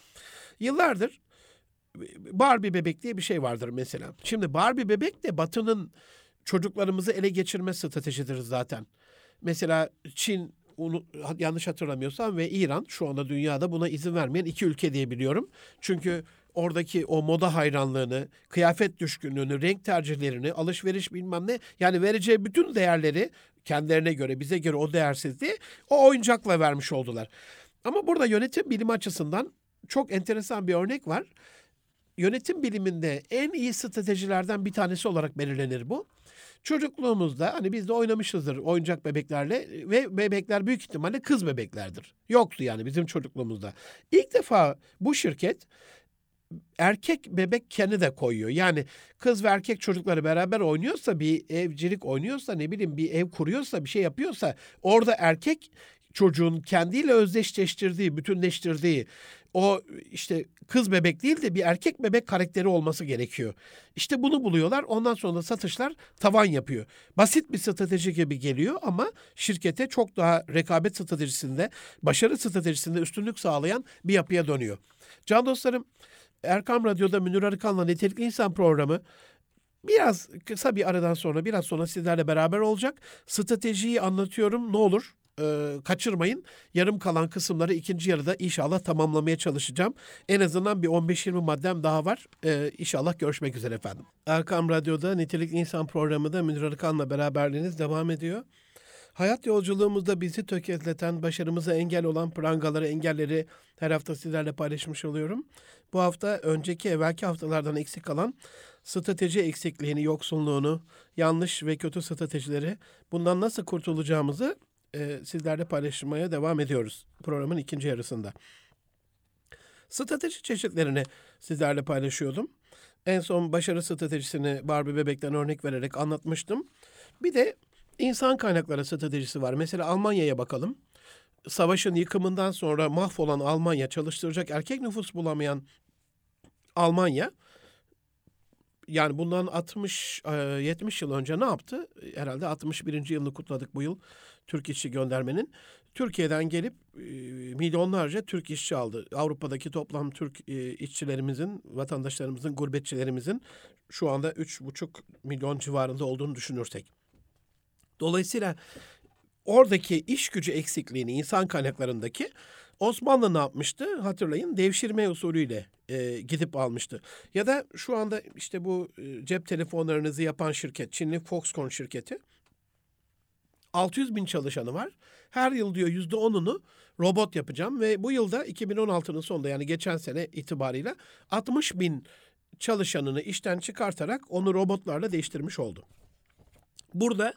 S1: Yıllardır Barbie bebek diye bir şey vardır mesela. Şimdi Barbie bebek de Batı'nın çocuklarımızı ele geçirme stratejidir zaten. Mesela Çin onu yanlış hatırlamıyorsam ve İran şu anda dünyada buna izin vermeyen iki ülke diye biliyorum. Çünkü oradaki o moda hayranlığını, kıyafet düşkünlüğünü, renk tercihlerini, alışveriş bilmem ne yani vereceği bütün değerleri kendilerine göre, bize göre o değersizliği o oyuncakla vermiş oldular. Ama burada yönetim bilimi açısından çok enteresan bir örnek var. Yönetim biliminde en iyi stratejilerden bir tanesi olarak belirlenir bu. Çocukluğumuzda hani biz de oynamışızdır oyuncak bebeklerle ve bebekler büyük ihtimalle kız bebeklerdir. Yoktu yani bizim çocukluğumuzda. İlk defa bu şirket erkek bebek kendi de koyuyor. Yani kız ve erkek çocukları beraber oynuyorsa bir evcilik oynuyorsa ne bileyim bir ev kuruyorsa bir şey yapıyorsa orada erkek çocuğun kendiyle özdeşleştirdiği, bütünleştirdiği o işte kız bebek değil de bir erkek bebek karakteri olması gerekiyor. İşte bunu buluyorlar. Ondan sonra da satışlar tavan yapıyor. Basit bir strateji gibi geliyor ama şirkete çok daha rekabet stratejisinde, başarı stratejisinde üstünlük sağlayan bir yapıya dönüyor. Can dostlarım, Erkam Radyo'da Münir Arıkan'la Nitelikli İnsan programı biraz kısa bir aradan sonra biraz sonra sizlerle beraber olacak. Stratejiyi anlatıyorum ne olur e, kaçırmayın. Yarım kalan kısımları ikinci yarıda inşallah tamamlamaya çalışacağım. En azından bir 15-20 maddem daha var. E, inşallah görüşmek üzere efendim. Erkam Radyo'da Nitelikli İnsan programında Münir Arıkan'la beraberliğiniz devam ediyor. Hayat yolculuğumuzda bizi tökezleten, başarımıza engel olan prangaları, engelleri her hafta sizlerle paylaşmış oluyorum. Bu hafta önceki evvelki haftalardan eksik kalan strateji eksikliğini, yoksunluğunu, yanlış ve kötü stratejileri bundan nasıl kurtulacağımızı e, sizlerle paylaşmaya devam ediyoruz programın ikinci yarısında. Strateji çeşitlerini sizlerle paylaşıyordum. En son başarı stratejisini Barbie bebekten örnek vererek anlatmıştım. Bir de insan kaynakları stratejisi var. Mesela Almanya'ya bakalım. Savaşın yıkımından sonra mahvolan Almanya, çalıştıracak erkek nüfus bulamayan Almanya yani bundan 60 70 yıl önce ne yaptı? Herhalde 61. yılını kutladık bu yıl Türk işçi göndermenin. Türkiye'den gelip milyonlarca Türk işçi aldı. Avrupa'daki toplam Türk işçilerimizin, vatandaşlarımızın, gurbetçilerimizin şu anda 3,5 milyon civarında olduğunu düşünürsek. Dolayısıyla oradaki iş gücü eksikliğini insan kaynaklarındaki Osmanlı ne yapmıştı? Hatırlayın devşirme usulüyle e, gidip almıştı. Ya da şu anda işte bu e, cep telefonlarınızı yapan şirket, Çinli Foxconn şirketi 600 bin çalışanı var. Her yıl diyor yüzde onunu robot yapacağım ve bu yılda 2016'nın sonunda yani geçen sene itibarıyla 60 bin çalışanını işten çıkartarak onu robotlarla değiştirmiş oldu. Burada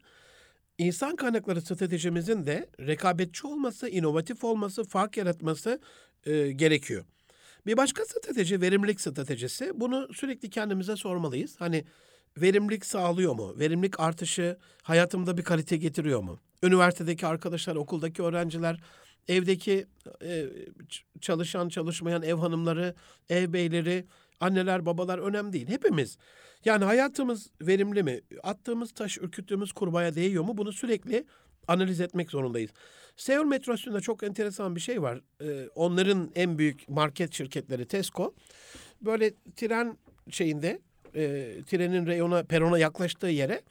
S1: İnsan kaynakları stratejimizin de rekabetçi olması, inovatif olması, fark yaratması e, gerekiyor. Bir başka strateji verimlilik stratejisi. Bunu sürekli kendimize sormalıyız. Hani verimlilik sağlıyor mu? Verimlilik artışı hayatımda bir kalite getiriyor mu? Üniversitedeki arkadaşlar, okuldaki öğrenciler, evdeki e, çalışan çalışmayan ev hanımları, ev beyleri, anneler, babalar önemli değil. Hepimiz yani hayatımız verimli mi? Attığımız taş, ürküttüğümüz kurbağaya değiyor mu? Bunu sürekli analiz etmek zorundayız. Seul metrosunda çok enteresan bir şey var. Ee, onların en büyük market şirketleri Tesco böyle tren şeyinde e, trenin reyona perona yaklaştığı yere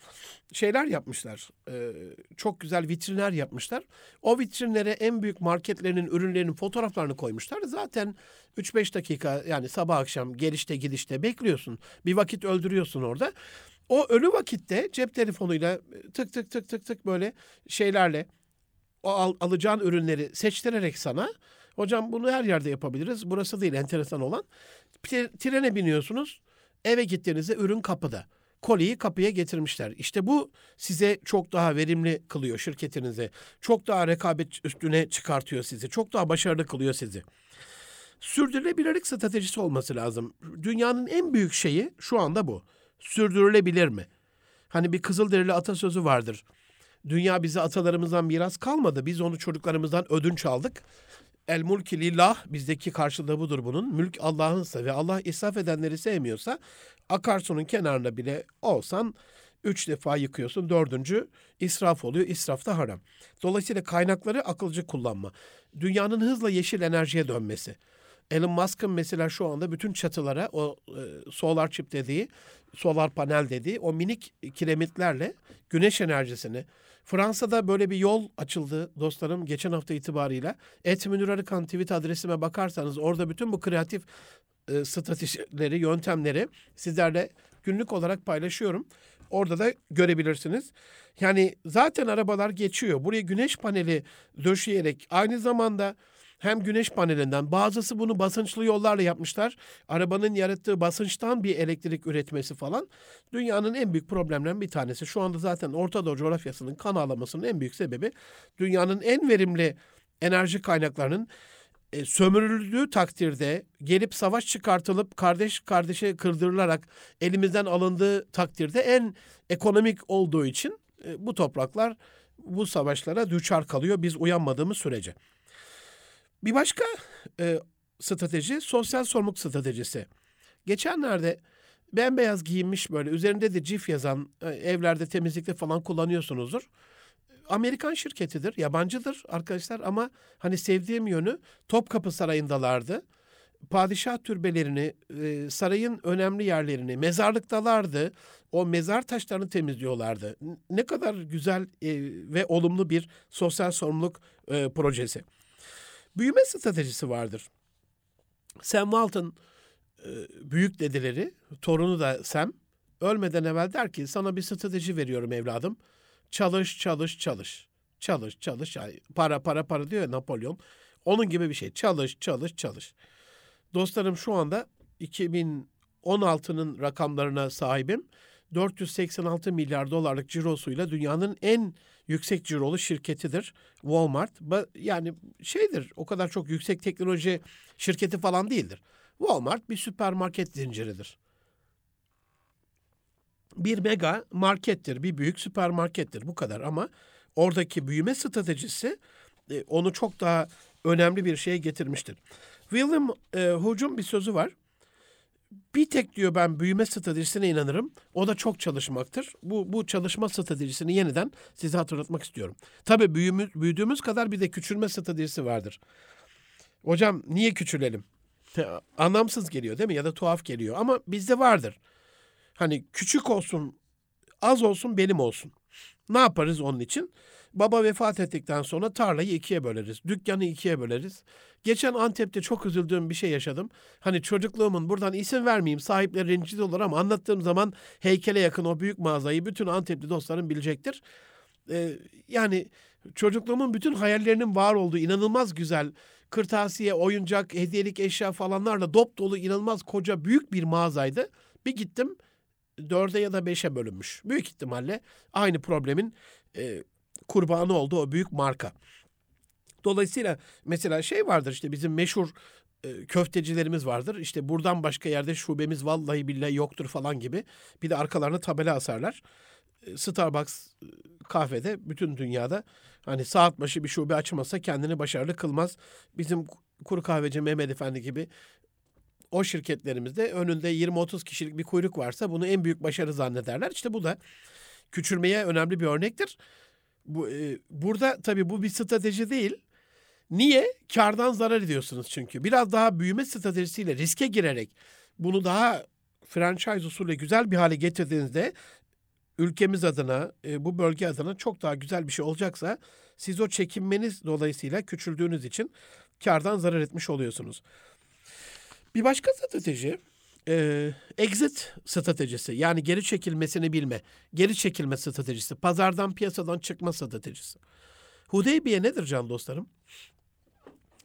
S1: şeyler yapmışlar. E, çok güzel vitrinler yapmışlar. O vitrinlere en büyük marketlerinin ürünlerinin fotoğraflarını koymuşlar. Zaten 3-5 dakika yani sabah akşam gelişte gidişte bekliyorsun. Bir vakit öldürüyorsun orada. O ölü vakitte cep telefonuyla tık tık tık tık tık böyle şeylerle o al, alacağın ürünleri seçtirerek sana hocam bunu her yerde yapabiliriz. Burası değil enteresan olan. Trene biniyorsunuz. Eve gittiğinizde ürün kapıda. Koliyi kapıya getirmişler. İşte bu size çok daha verimli kılıyor şirketinizi. Çok daha rekabet üstüne çıkartıyor sizi. Çok daha başarılı kılıyor sizi. Sürdürülebilirlik stratejisi olması lazım. Dünyanın en büyük şeyi şu anda bu. Sürdürülebilir mi? Hani bir Kızılderili atasözü vardır. Dünya bize atalarımızdan miras kalmadı. Biz onu çocuklarımızdan ödünç aldık. El mulki lillah bizdeki karşılığı budur bunun. Mülk Allah'ınsa ve Allah israf edenleri sevmiyorsa akarsunun kenarında bile olsan üç defa yıkıyorsun. Dördüncü israf oluyor. İsraf da haram. Dolayısıyla kaynakları akılcı kullanma. Dünyanın hızla yeşil enerjiye dönmesi. Elon Musk'ın mesela şu anda bütün çatılara o e, solar chip dediği, solar panel dediği o minik kiremitlerle güneş enerjisini Fransa'da böyle bir yol açıldı dostlarım geçen hafta itibarıyla. Et Münir Arıkan tweet adresime bakarsanız orada bütün bu kreatif e, stratejileri, yöntemleri sizlerle günlük olarak paylaşıyorum. Orada da görebilirsiniz. Yani zaten arabalar geçiyor. Buraya güneş paneli döşeyerek aynı zamanda hem güneş panelinden bazısı bunu basınçlı yollarla yapmışlar. Arabanın yarattığı basınçtan bir elektrik üretmesi falan dünyanın en büyük problemlerinden bir tanesi. Şu anda zaten Orta Doğu coğrafyasının kan ağlamasının en büyük sebebi dünyanın en verimli enerji kaynaklarının e, sömürüldüğü takdirde gelip savaş çıkartılıp kardeş kardeşe kırdırılarak elimizden alındığı takdirde en ekonomik olduğu için e, bu topraklar bu savaşlara düçar kalıyor biz uyanmadığımız sürece. Bir başka e, strateji sosyal sorumluluk stratejisi. Geçenlerde bembeyaz giyinmiş böyle üzerinde de cif yazan e, evlerde temizlikte falan kullanıyorsunuzdur. Amerikan şirketidir, yabancıdır arkadaşlar ama hani sevdiğim yönü Topkapı Sarayı'ndalardı. Padişah türbelerini, e, sarayın önemli yerlerini, mezarlıktalardı. O mezar taşlarını temizliyorlardı. Ne kadar güzel e, ve olumlu bir sosyal sorumluluk projesi büyüme stratejisi vardır. Sam Walton e, büyük dedeleri, torunu da Sam ölmeden evvel der ki sana bir strateji veriyorum evladım. Çalış, çalış, çalış. Çalış, çalış. Para, para, para diyor ya Napolyon. Onun gibi bir şey. Çalış, çalış, çalış. Dostlarım şu anda 2016'nın rakamlarına sahibim. 486 milyar dolarlık cirosuyla dünyanın en yüksek cirolu şirketidir Walmart. Yani şeydir o kadar çok yüksek teknoloji şirketi falan değildir. Walmart bir süpermarket zinciridir. Bir mega markettir, bir büyük süpermarkettir bu kadar ama oradaki büyüme stratejisi e, onu çok daha önemli bir şeye getirmiştir. William e, Huge'un bir sözü var bir tek diyor ben büyüme stratejisine inanırım. O da çok çalışmaktır. Bu, bu çalışma stratejisini yeniden size hatırlatmak istiyorum. Tabii büyümü, büyüdüğümüz kadar bir de küçülme stratejisi vardır. Hocam niye küçülelim? Anlamsız geliyor değil mi? Ya da tuhaf geliyor. Ama bizde vardır. Hani küçük olsun, az olsun benim olsun. Ne yaparız onun için? Baba vefat ettikten sonra tarlayı ikiye böleriz. Dükkanı ikiye böleriz. Geçen Antep'te çok üzüldüğüm bir şey yaşadım. Hani çocukluğumun buradan isim vermeyeyim sahipleri rencide olur ama anlattığım zaman heykele yakın o büyük mağazayı bütün Antepli dostlarım bilecektir. Ee, yani çocukluğumun bütün hayallerinin var olduğu inanılmaz güzel kırtasiye, oyuncak, hediyelik eşya falanlarla dop dolu inanılmaz koca büyük bir mağazaydı. Bir gittim dörde ya da beşe bölünmüş. Büyük ihtimalle aynı problemin e, kurbanı oldu o büyük marka. Dolayısıyla mesela şey vardır işte bizim meşhur e, köftecilerimiz vardır. İşte buradan başka yerde şubemiz vallahi billahi yoktur falan gibi. Bir de arkalarına tabela asarlar. E, Starbucks e, kahvede bütün dünyada hani saat başı bir şube açmasa kendini başarılı kılmaz. Bizim kuru kahveci Mehmet Efendi gibi o şirketlerimizde önünde 20-30 kişilik bir kuyruk varsa bunu en büyük başarı zannederler. İşte bu da küçülmeye önemli bir örnektir. Bu, e, burada tabii bu bir strateji değil. Niye? Kardan zarar ediyorsunuz çünkü. Biraz daha büyüme stratejisiyle riske girerek bunu daha franchise usulü güzel bir hale getirdiğinizde ülkemiz adına, e, bu bölge adına çok daha güzel bir şey olacaksa siz o çekinmeniz dolayısıyla küçüldüğünüz için kardan zarar etmiş oluyorsunuz. Bir başka strateji e, exit stratejisi yani geri çekilmesini bilme, geri çekilme stratejisi, pazardan piyasadan çıkma stratejisi. Hudeybiye nedir can dostlarım?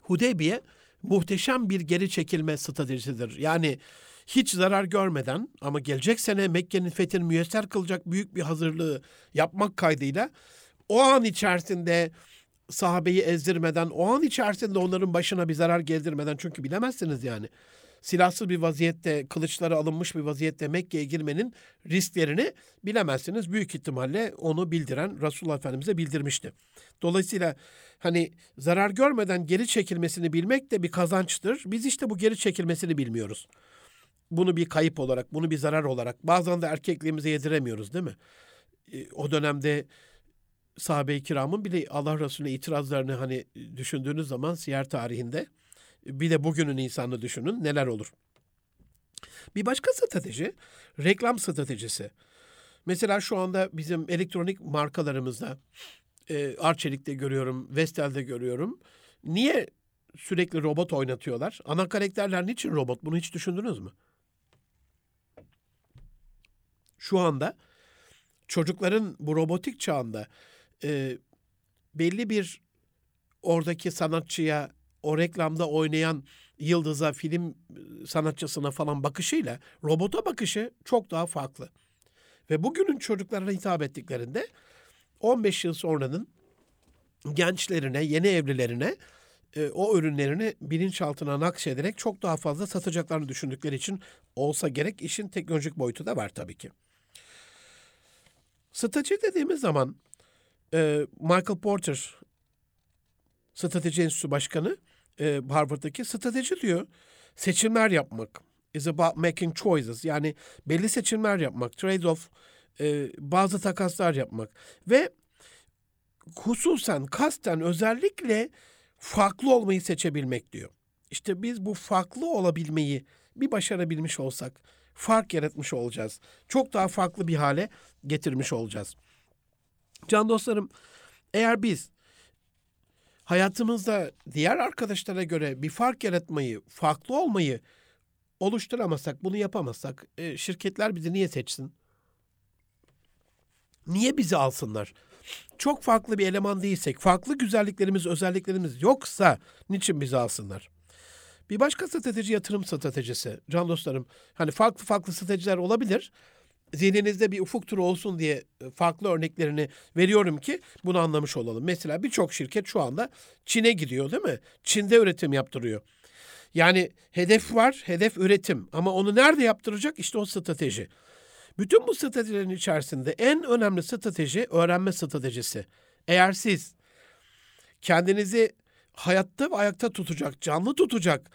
S1: Hudeybiye muhteşem bir geri çekilme stratejisidir. Yani hiç zarar görmeden ama gelecek sene Mekke'nin fethini müyesser kılacak büyük bir hazırlığı yapmak kaydıyla o an içerisinde sahabeyi ezdirmeden, o an içerisinde onların başına bir zarar geldirmeden çünkü bilemezsiniz yani. Silahsız bir vaziyette, kılıçları alınmış bir vaziyette Mekke'ye girmenin risklerini bilemezsiniz. Büyük ihtimalle onu bildiren Resulullah Efendimiz'e bildirmişti. Dolayısıyla hani zarar görmeden geri çekilmesini bilmek de bir kazançtır. Biz işte bu geri çekilmesini bilmiyoruz. Bunu bir kayıp olarak, bunu bir zarar olarak bazen de erkekliğimize yediremiyoruz değil mi? E, o dönemde sahabe-i kiramın bile Allah Resulüne itirazlarını hani düşündüğünüz zaman siyer tarihinde bir de bugünün insanı düşünün neler olur. Bir başka strateji reklam stratejisi. Mesela şu anda bizim elektronik markalarımızda e, Arçelik'te görüyorum, Vestel'de görüyorum. Niye sürekli robot oynatıyorlar? Ana karakterler niçin robot? Bunu hiç düşündünüz mü? Şu anda çocukların bu robotik çağında e, belli bir oradaki sanatçıya, o reklamda oynayan yıldıza, film sanatçısına falan bakışıyla robota bakışı çok daha farklı. Ve bugünün çocuklarına hitap ettiklerinde 15 yıl sonranın gençlerine, yeni evlilerine e, o ürünlerini bilinçaltına nakşederek çok daha fazla satacaklarını düşündükleri için olsa gerek işin teknolojik boyutu da var tabii ki. Strateji dediğimiz zaman e, Michael Porter Strateji Enstitüsü Başkanı e, Harvard'daki strateji diyor. Seçimler yapmak is about making choices. Yani belli seçimler yapmak, trade-off, e, bazı takaslar yapmak ve hususen kasten özellikle farklı olmayı seçebilmek diyor. İşte biz bu farklı olabilmeyi bir başarabilmiş olsak fark yaratmış olacağız. Çok daha farklı bir hale getirmiş olacağız. Can dostlarım eğer biz hayatımızda diğer arkadaşlara göre bir fark yaratmayı, farklı olmayı oluşturamasak, bunu yapamazsak e, şirketler bizi niye seçsin? Niye bizi alsınlar? Çok farklı bir eleman değilsek, farklı güzelliklerimiz, özelliklerimiz yoksa niçin bizi alsınlar? Bir başka strateji yatırım stratejisi. Can dostlarım, hani farklı farklı stratejiler olabilir zihninizde bir ufuk turu olsun diye e, farklı örneklerini veriyorum ki bunu anlamış olalım. Mesela birçok şirket şu anda Çin'e gidiyor değil mi? Çin'de üretim yaptırıyor. Yani hedef var, hedef üretim ama onu nerede yaptıracak? İşte o strateji. Bütün bu stratejilerin içerisinde en önemli strateji öğrenme stratejisi. Eğer siz kendinizi hayatta ve ayakta tutacak, canlı tutacak,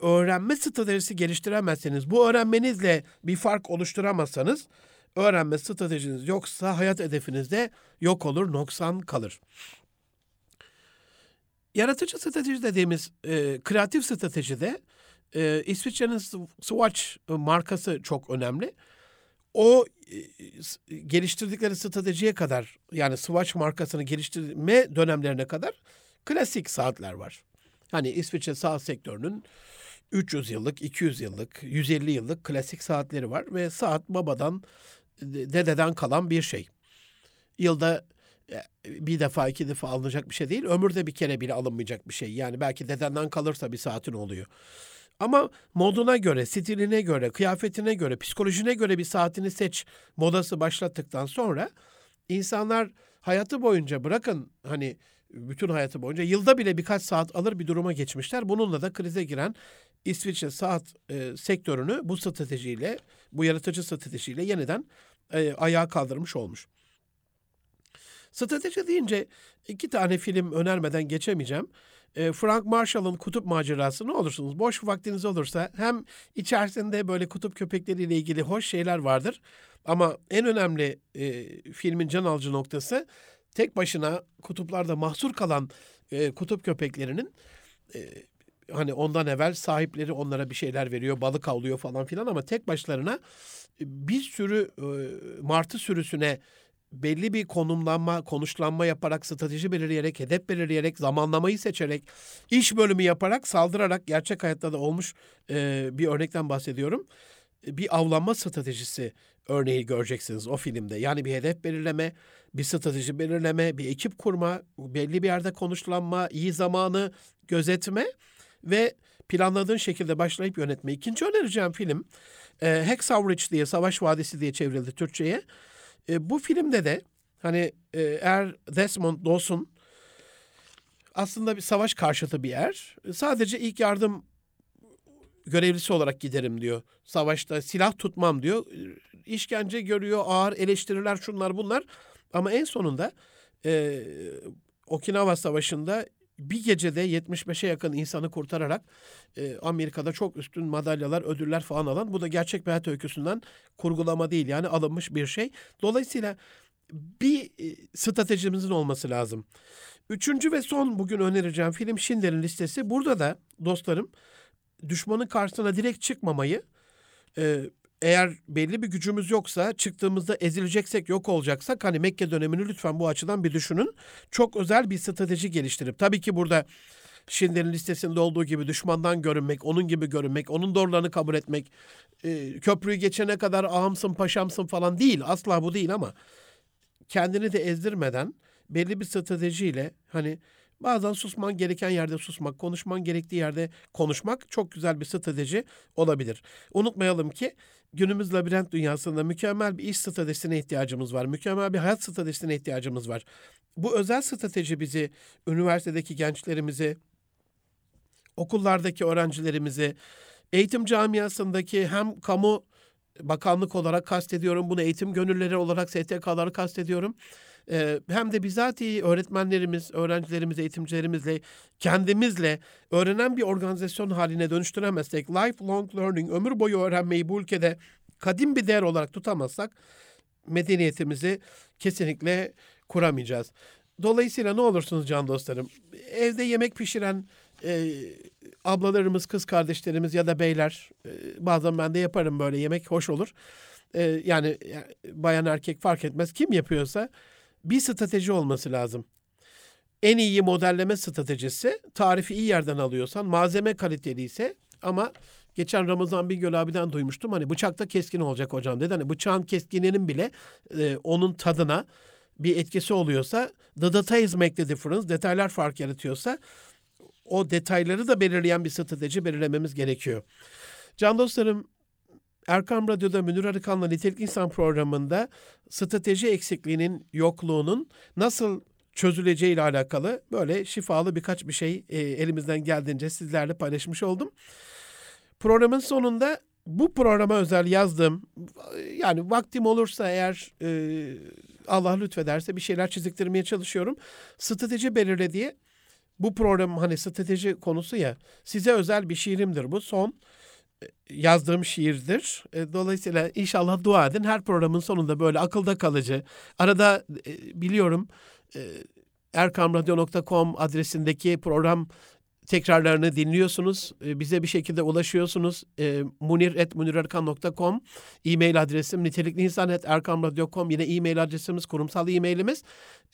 S1: öğrenme stratejisi geliştiremezseniz, bu öğrenmenizle bir fark oluşturamazsanız, öğrenme stratejiniz yoksa hayat hedefinizde yok olur, noksan kalır. Yaratıcı strateji dediğimiz e, kreatif stratejide e, İsviçre'nin Swatch markası çok önemli. O e, geliştirdikleri stratejiye kadar yani Swatch markasını geliştirme dönemlerine kadar klasik saatler var. Hani İsviçre saat sektörünün 300 yıllık, 200 yıllık, 150 yıllık klasik saatleri var ve saat babadan, dededen kalan bir şey. Yılda e, bir defa iki defa alınacak bir şey değil. Ömürde bir kere bile alınmayacak bir şey. Yani belki dedenden kalırsa bir saatin oluyor. Ama moduna göre, stiline göre, kıyafetine göre, psikolojine göre bir saatini seç modası başlattıktan sonra insanlar hayatı boyunca bırakın hani bütün hayatı boyunca yılda bile birkaç saat alır bir duruma geçmişler. Bununla da krize giren İsviçre saat e, sektörünü bu stratejiyle, bu yaratıcı stratejiyle yeniden e, ayağa kaldırmış olmuş. Strateji deyince iki tane film önermeden geçemeyeceğim. E, Frank Marshall'ın kutup macerası ne olursunuz boş vaktiniz olursa hem içerisinde böyle kutup köpekleriyle ilgili hoş şeyler vardır. Ama en önemli e, filmin can alıcı noktası tek başına kutuplarda mahsur kalan e, kutup köpeklerinin e, hani ondan evvel sahipleri onlara bir şeyler veriyor, balık avlıyor falan filan ama tek başlarına bir sürü e, martı sürüsüne belli bir konumlanma, konuşlanma yaparak, strateji belirleyerek, hedef belirleyerek, zamanlamayı seçerek, iş bölümü yaparak, saldırarak gerçek hayatta da olmuş e, bir örnekten bahsediyorum. Bir avlanma stratejisi örneği göreceksiniz o filmde. Yani bir hedef belirleme, bir strateji belirleme, bir ekip kurma, belli bir yerde konuşlanma, iyi zamanı gözetme ve planladığın şekilde başlayıp yönetme. İkinci önereceğim film e, Hacksaw Ridge diye, Savaş Vadisi diye çevrildi Türkçe'ye. E, bu filmde de hani e, eğer Desmond Dawson aslında bir savaş karşıtı bir yer. Sadece ilk yardım görevlisi olarak giderim diyor. Savaşta silah tutmam diyor. İşkence görüyor, ağır eleştiriler şunlar bunlar. Ama en sonunda e, Okinawa Savaşı'nda bir gecede 75'e yakın insanı kurtararak e, Amerika'da çok üstün madalyalar, ödüller falan alan bu da gerçek bir hayat öyküsünden kurgulama değil yani alınmış bir şey. Dolayısıyla bir e, stratejimizin olması lazım. Üçüncü ve son bugün önereceğim film Schindler'in Listesi. Burada da dostlarım düşmanın karşısına direkt çıkmamayı e, eğer belli bir gücümüz yoksa çıktığımızda ezileceksek yok olacaksak hani Mekke dönemini lütfen bu açıdan bir düşünün. Çok özel bir strateji geliştirip tabii ki burada Schindler'in listesinde olduğu gibi düşmandan görünmek, onun gibi görünmek, onun doğrularını kabul etmek, e, köprüyü geçene kadar ağamsın paşamsın falan değil. Asla bu değil ama kendini de ezdirmeden belli bir stratejiyle hani Bazen susman gereken yerde susmak, konuşman gerektiği yerde konuşmak çok güzel bir strateji olabilir. Unutmayalım ki günümüz labirent dünyasında mükemmel bir iş stratejisine ihtiyacımız var. Mükemmel bir hayat stratejisine ihtiyacımız var. Bu özel strateji bizi, üniversitedeki gençlerimizi, okullardaki öğrencilerimizi, eğitim camiasındaki hem kamu bakanlık olarak kastediyorum, bunu eğitim gönülleri olarak STK'ları kastediyorum hem de bizatihi öğretmenlerimiz, öğrencilerimiz, eğitimcilerimizle, kendimizle öğrenen bir organizasyon haline dönüştüremezsek, lifelong learning, ömür boyu öğrenmeyi bu ülkede kadim bir değer olarak tutamazsak medeniyetimizi kesinlikle kuramayacağız. Dolayısıyla ne olursunuz can dostlarım, evde yemek pişiren e, ablalarımız, kız kardeşlerimiz ya da beyler, e, bazen ben de yaparım böyle yemek hoş olur. E, yani bayan erkek fark etmez kim yapıyorsa bir strateji olması lazım. En iyi modelleme stratejisi tarifi iyi yerden alıyorsan, malzeme kaliteliyse ama geçen Ramazan Bingöl abiden duymuştum. Hani bıçakta keskin olacak hocam dedi. Hani bıçağın keskinliğinin bile e, onun tadına bir etkisi oluyorsa the details make the difference. Detaylar fark yaratıyorsa o detayları da belirleyen bir strateji belirlememiz gerekiyor. Can dostlarım Erkam Radyo'da Münir Arıkan'la Nitelik İnsan programında strateji eksikliğinin, yokluğunun nasıl çözüleceği ile alakalı böyle şifalı birkaç bir şey e, elimizden geldiğince sizlerle paylaşmış oldum. Programın sonunda bu programa özel yazdığım yani vaktim olursa eğer e, Allah lütfederse bir şeyler çiziktirmeye çalışıyorum. Strateji belirle diye bu program hani strateji konusu ya size özel bir şiirimdir bu. Son yazdığım şiirdir. E, dolayısıyla inşallah dua edin. Her programın sonunda böyle akılda kalıcı. Arada e, biliyorum e, erkamradyo.com adresindeki program tekrarlarını dinliyorsunuz. Bize bir şekilde ulaşıyorsunuz. munir.munirerkan.com e-mail adresim nitelikli insan et erkamradyo.com yine e-mail adresimiz kurumsal e-mailimiz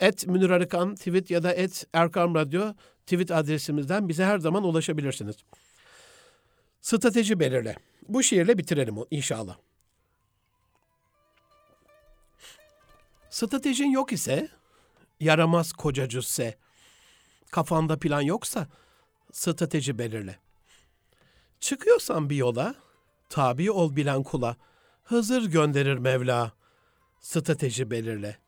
S1: et Münir tweet ya da et erkamradyo tweet adresimizden bize her zaman ulaşabilirsiniz. Strateji belirle. Bu şiirle bitirelim inşallah. Stratejin yok ise, yaramaz koca cüsse, kafanda plan yoksa strateji belirle. Çıkıyorsan bir yola, tabi ol bilen kula, Hızır gönderir Mevla, strateji belirle.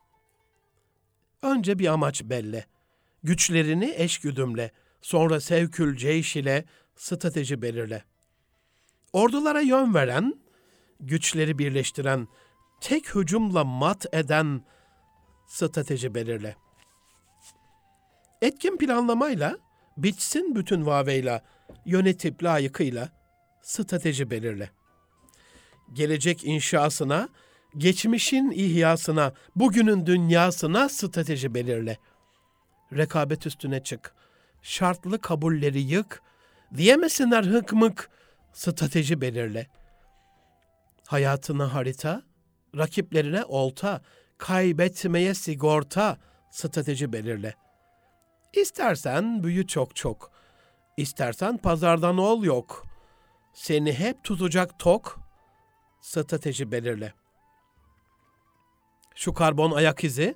S1: Önce bir amaç belle, güçlerini eş güdümle, sonra sevkül ceyş ile strateji belirle.'' Ordulara yön veren, güçleri birleştiren, tek hücumla mat eden strateji belirle. Etkin planlamayla, bitsin bütün vaveyla, yönetip layıkıyla strateji belirle. Gelecek inşasına, geçmişin ihyasına, bugünün dünyasına strateji belirle. Rekabet üstüne çık. Şartlı kabulleri yık, Diyemesinler hık mık, strateji belirle. Hayatına harita, rakiplerine olta, kaybetmeye sigorta, strateji belirle. İstersen büyü çok çok, istersen pazardan ol yok. Seni hep tutacak tok, strateji belirle. Şu karbon ayak izi,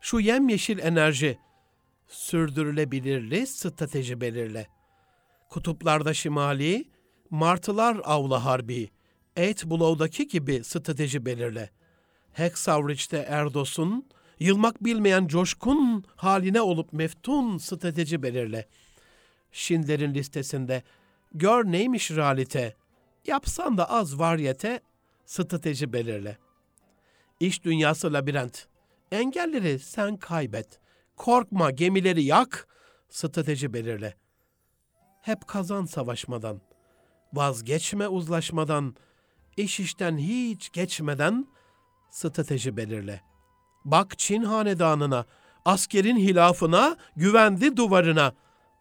S1: şu yemyeşil enerji, sürdürülebilirli strateji belirle. Kutuplarda şimali, martılar avla harbi, et bulow'daki gibi strateji belirle. Hexavrich'te Erdos'un, yılmak bilmeyen coşkun haline olup meftun strateji belirle. Schindler'in listesinde gör neymiş realite, yapsan da az varyete strateji belirle. İş dünyası labirent, engelleri sen kaybet, korkma gemileri yak, strateji belirle. Hep kazan savaşmadan, vazgeçme uzlaşmadan, iş işten hiç geçmeden strateji belirle. Bak Çin hanedanına, askerin hilafına, güvendi duvarına,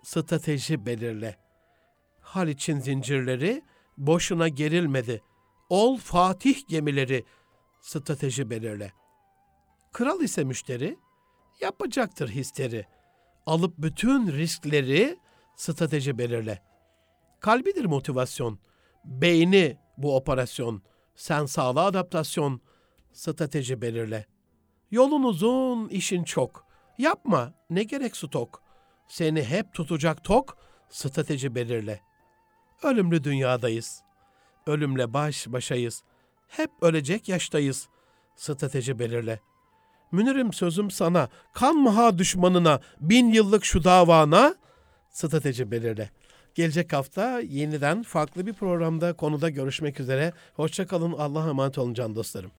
S1: strateji belirle. Haliç'in zincirleri boşuna gerilmedi. Ol Fatih gemileri, strateji belirle. Kral ise müşteri, yapacaktır histeri. Alıp bütün riskleri strateji belirle. Kalbidir motivasyon, beyni bu operasyon, sen sağla adaptasyon, strateji belirle. Yolun uzun, işin çok. Yapma, ne gerek stok. Seni hep tutacak tok, strateji belirle. Ölümlü dünyadayız. Ölümle baş başayız. Hep ölecek yaştayız. Strateji belirle. Münir'im sözüm sana, kanma ha düşmanına, bin yıllık şu davana, strateji belirle. Gelecek hafta yeniden farklı bir programda konuda görüşmek üzere. Hoşçakalın, Allah'a emanet olun can dostlarım.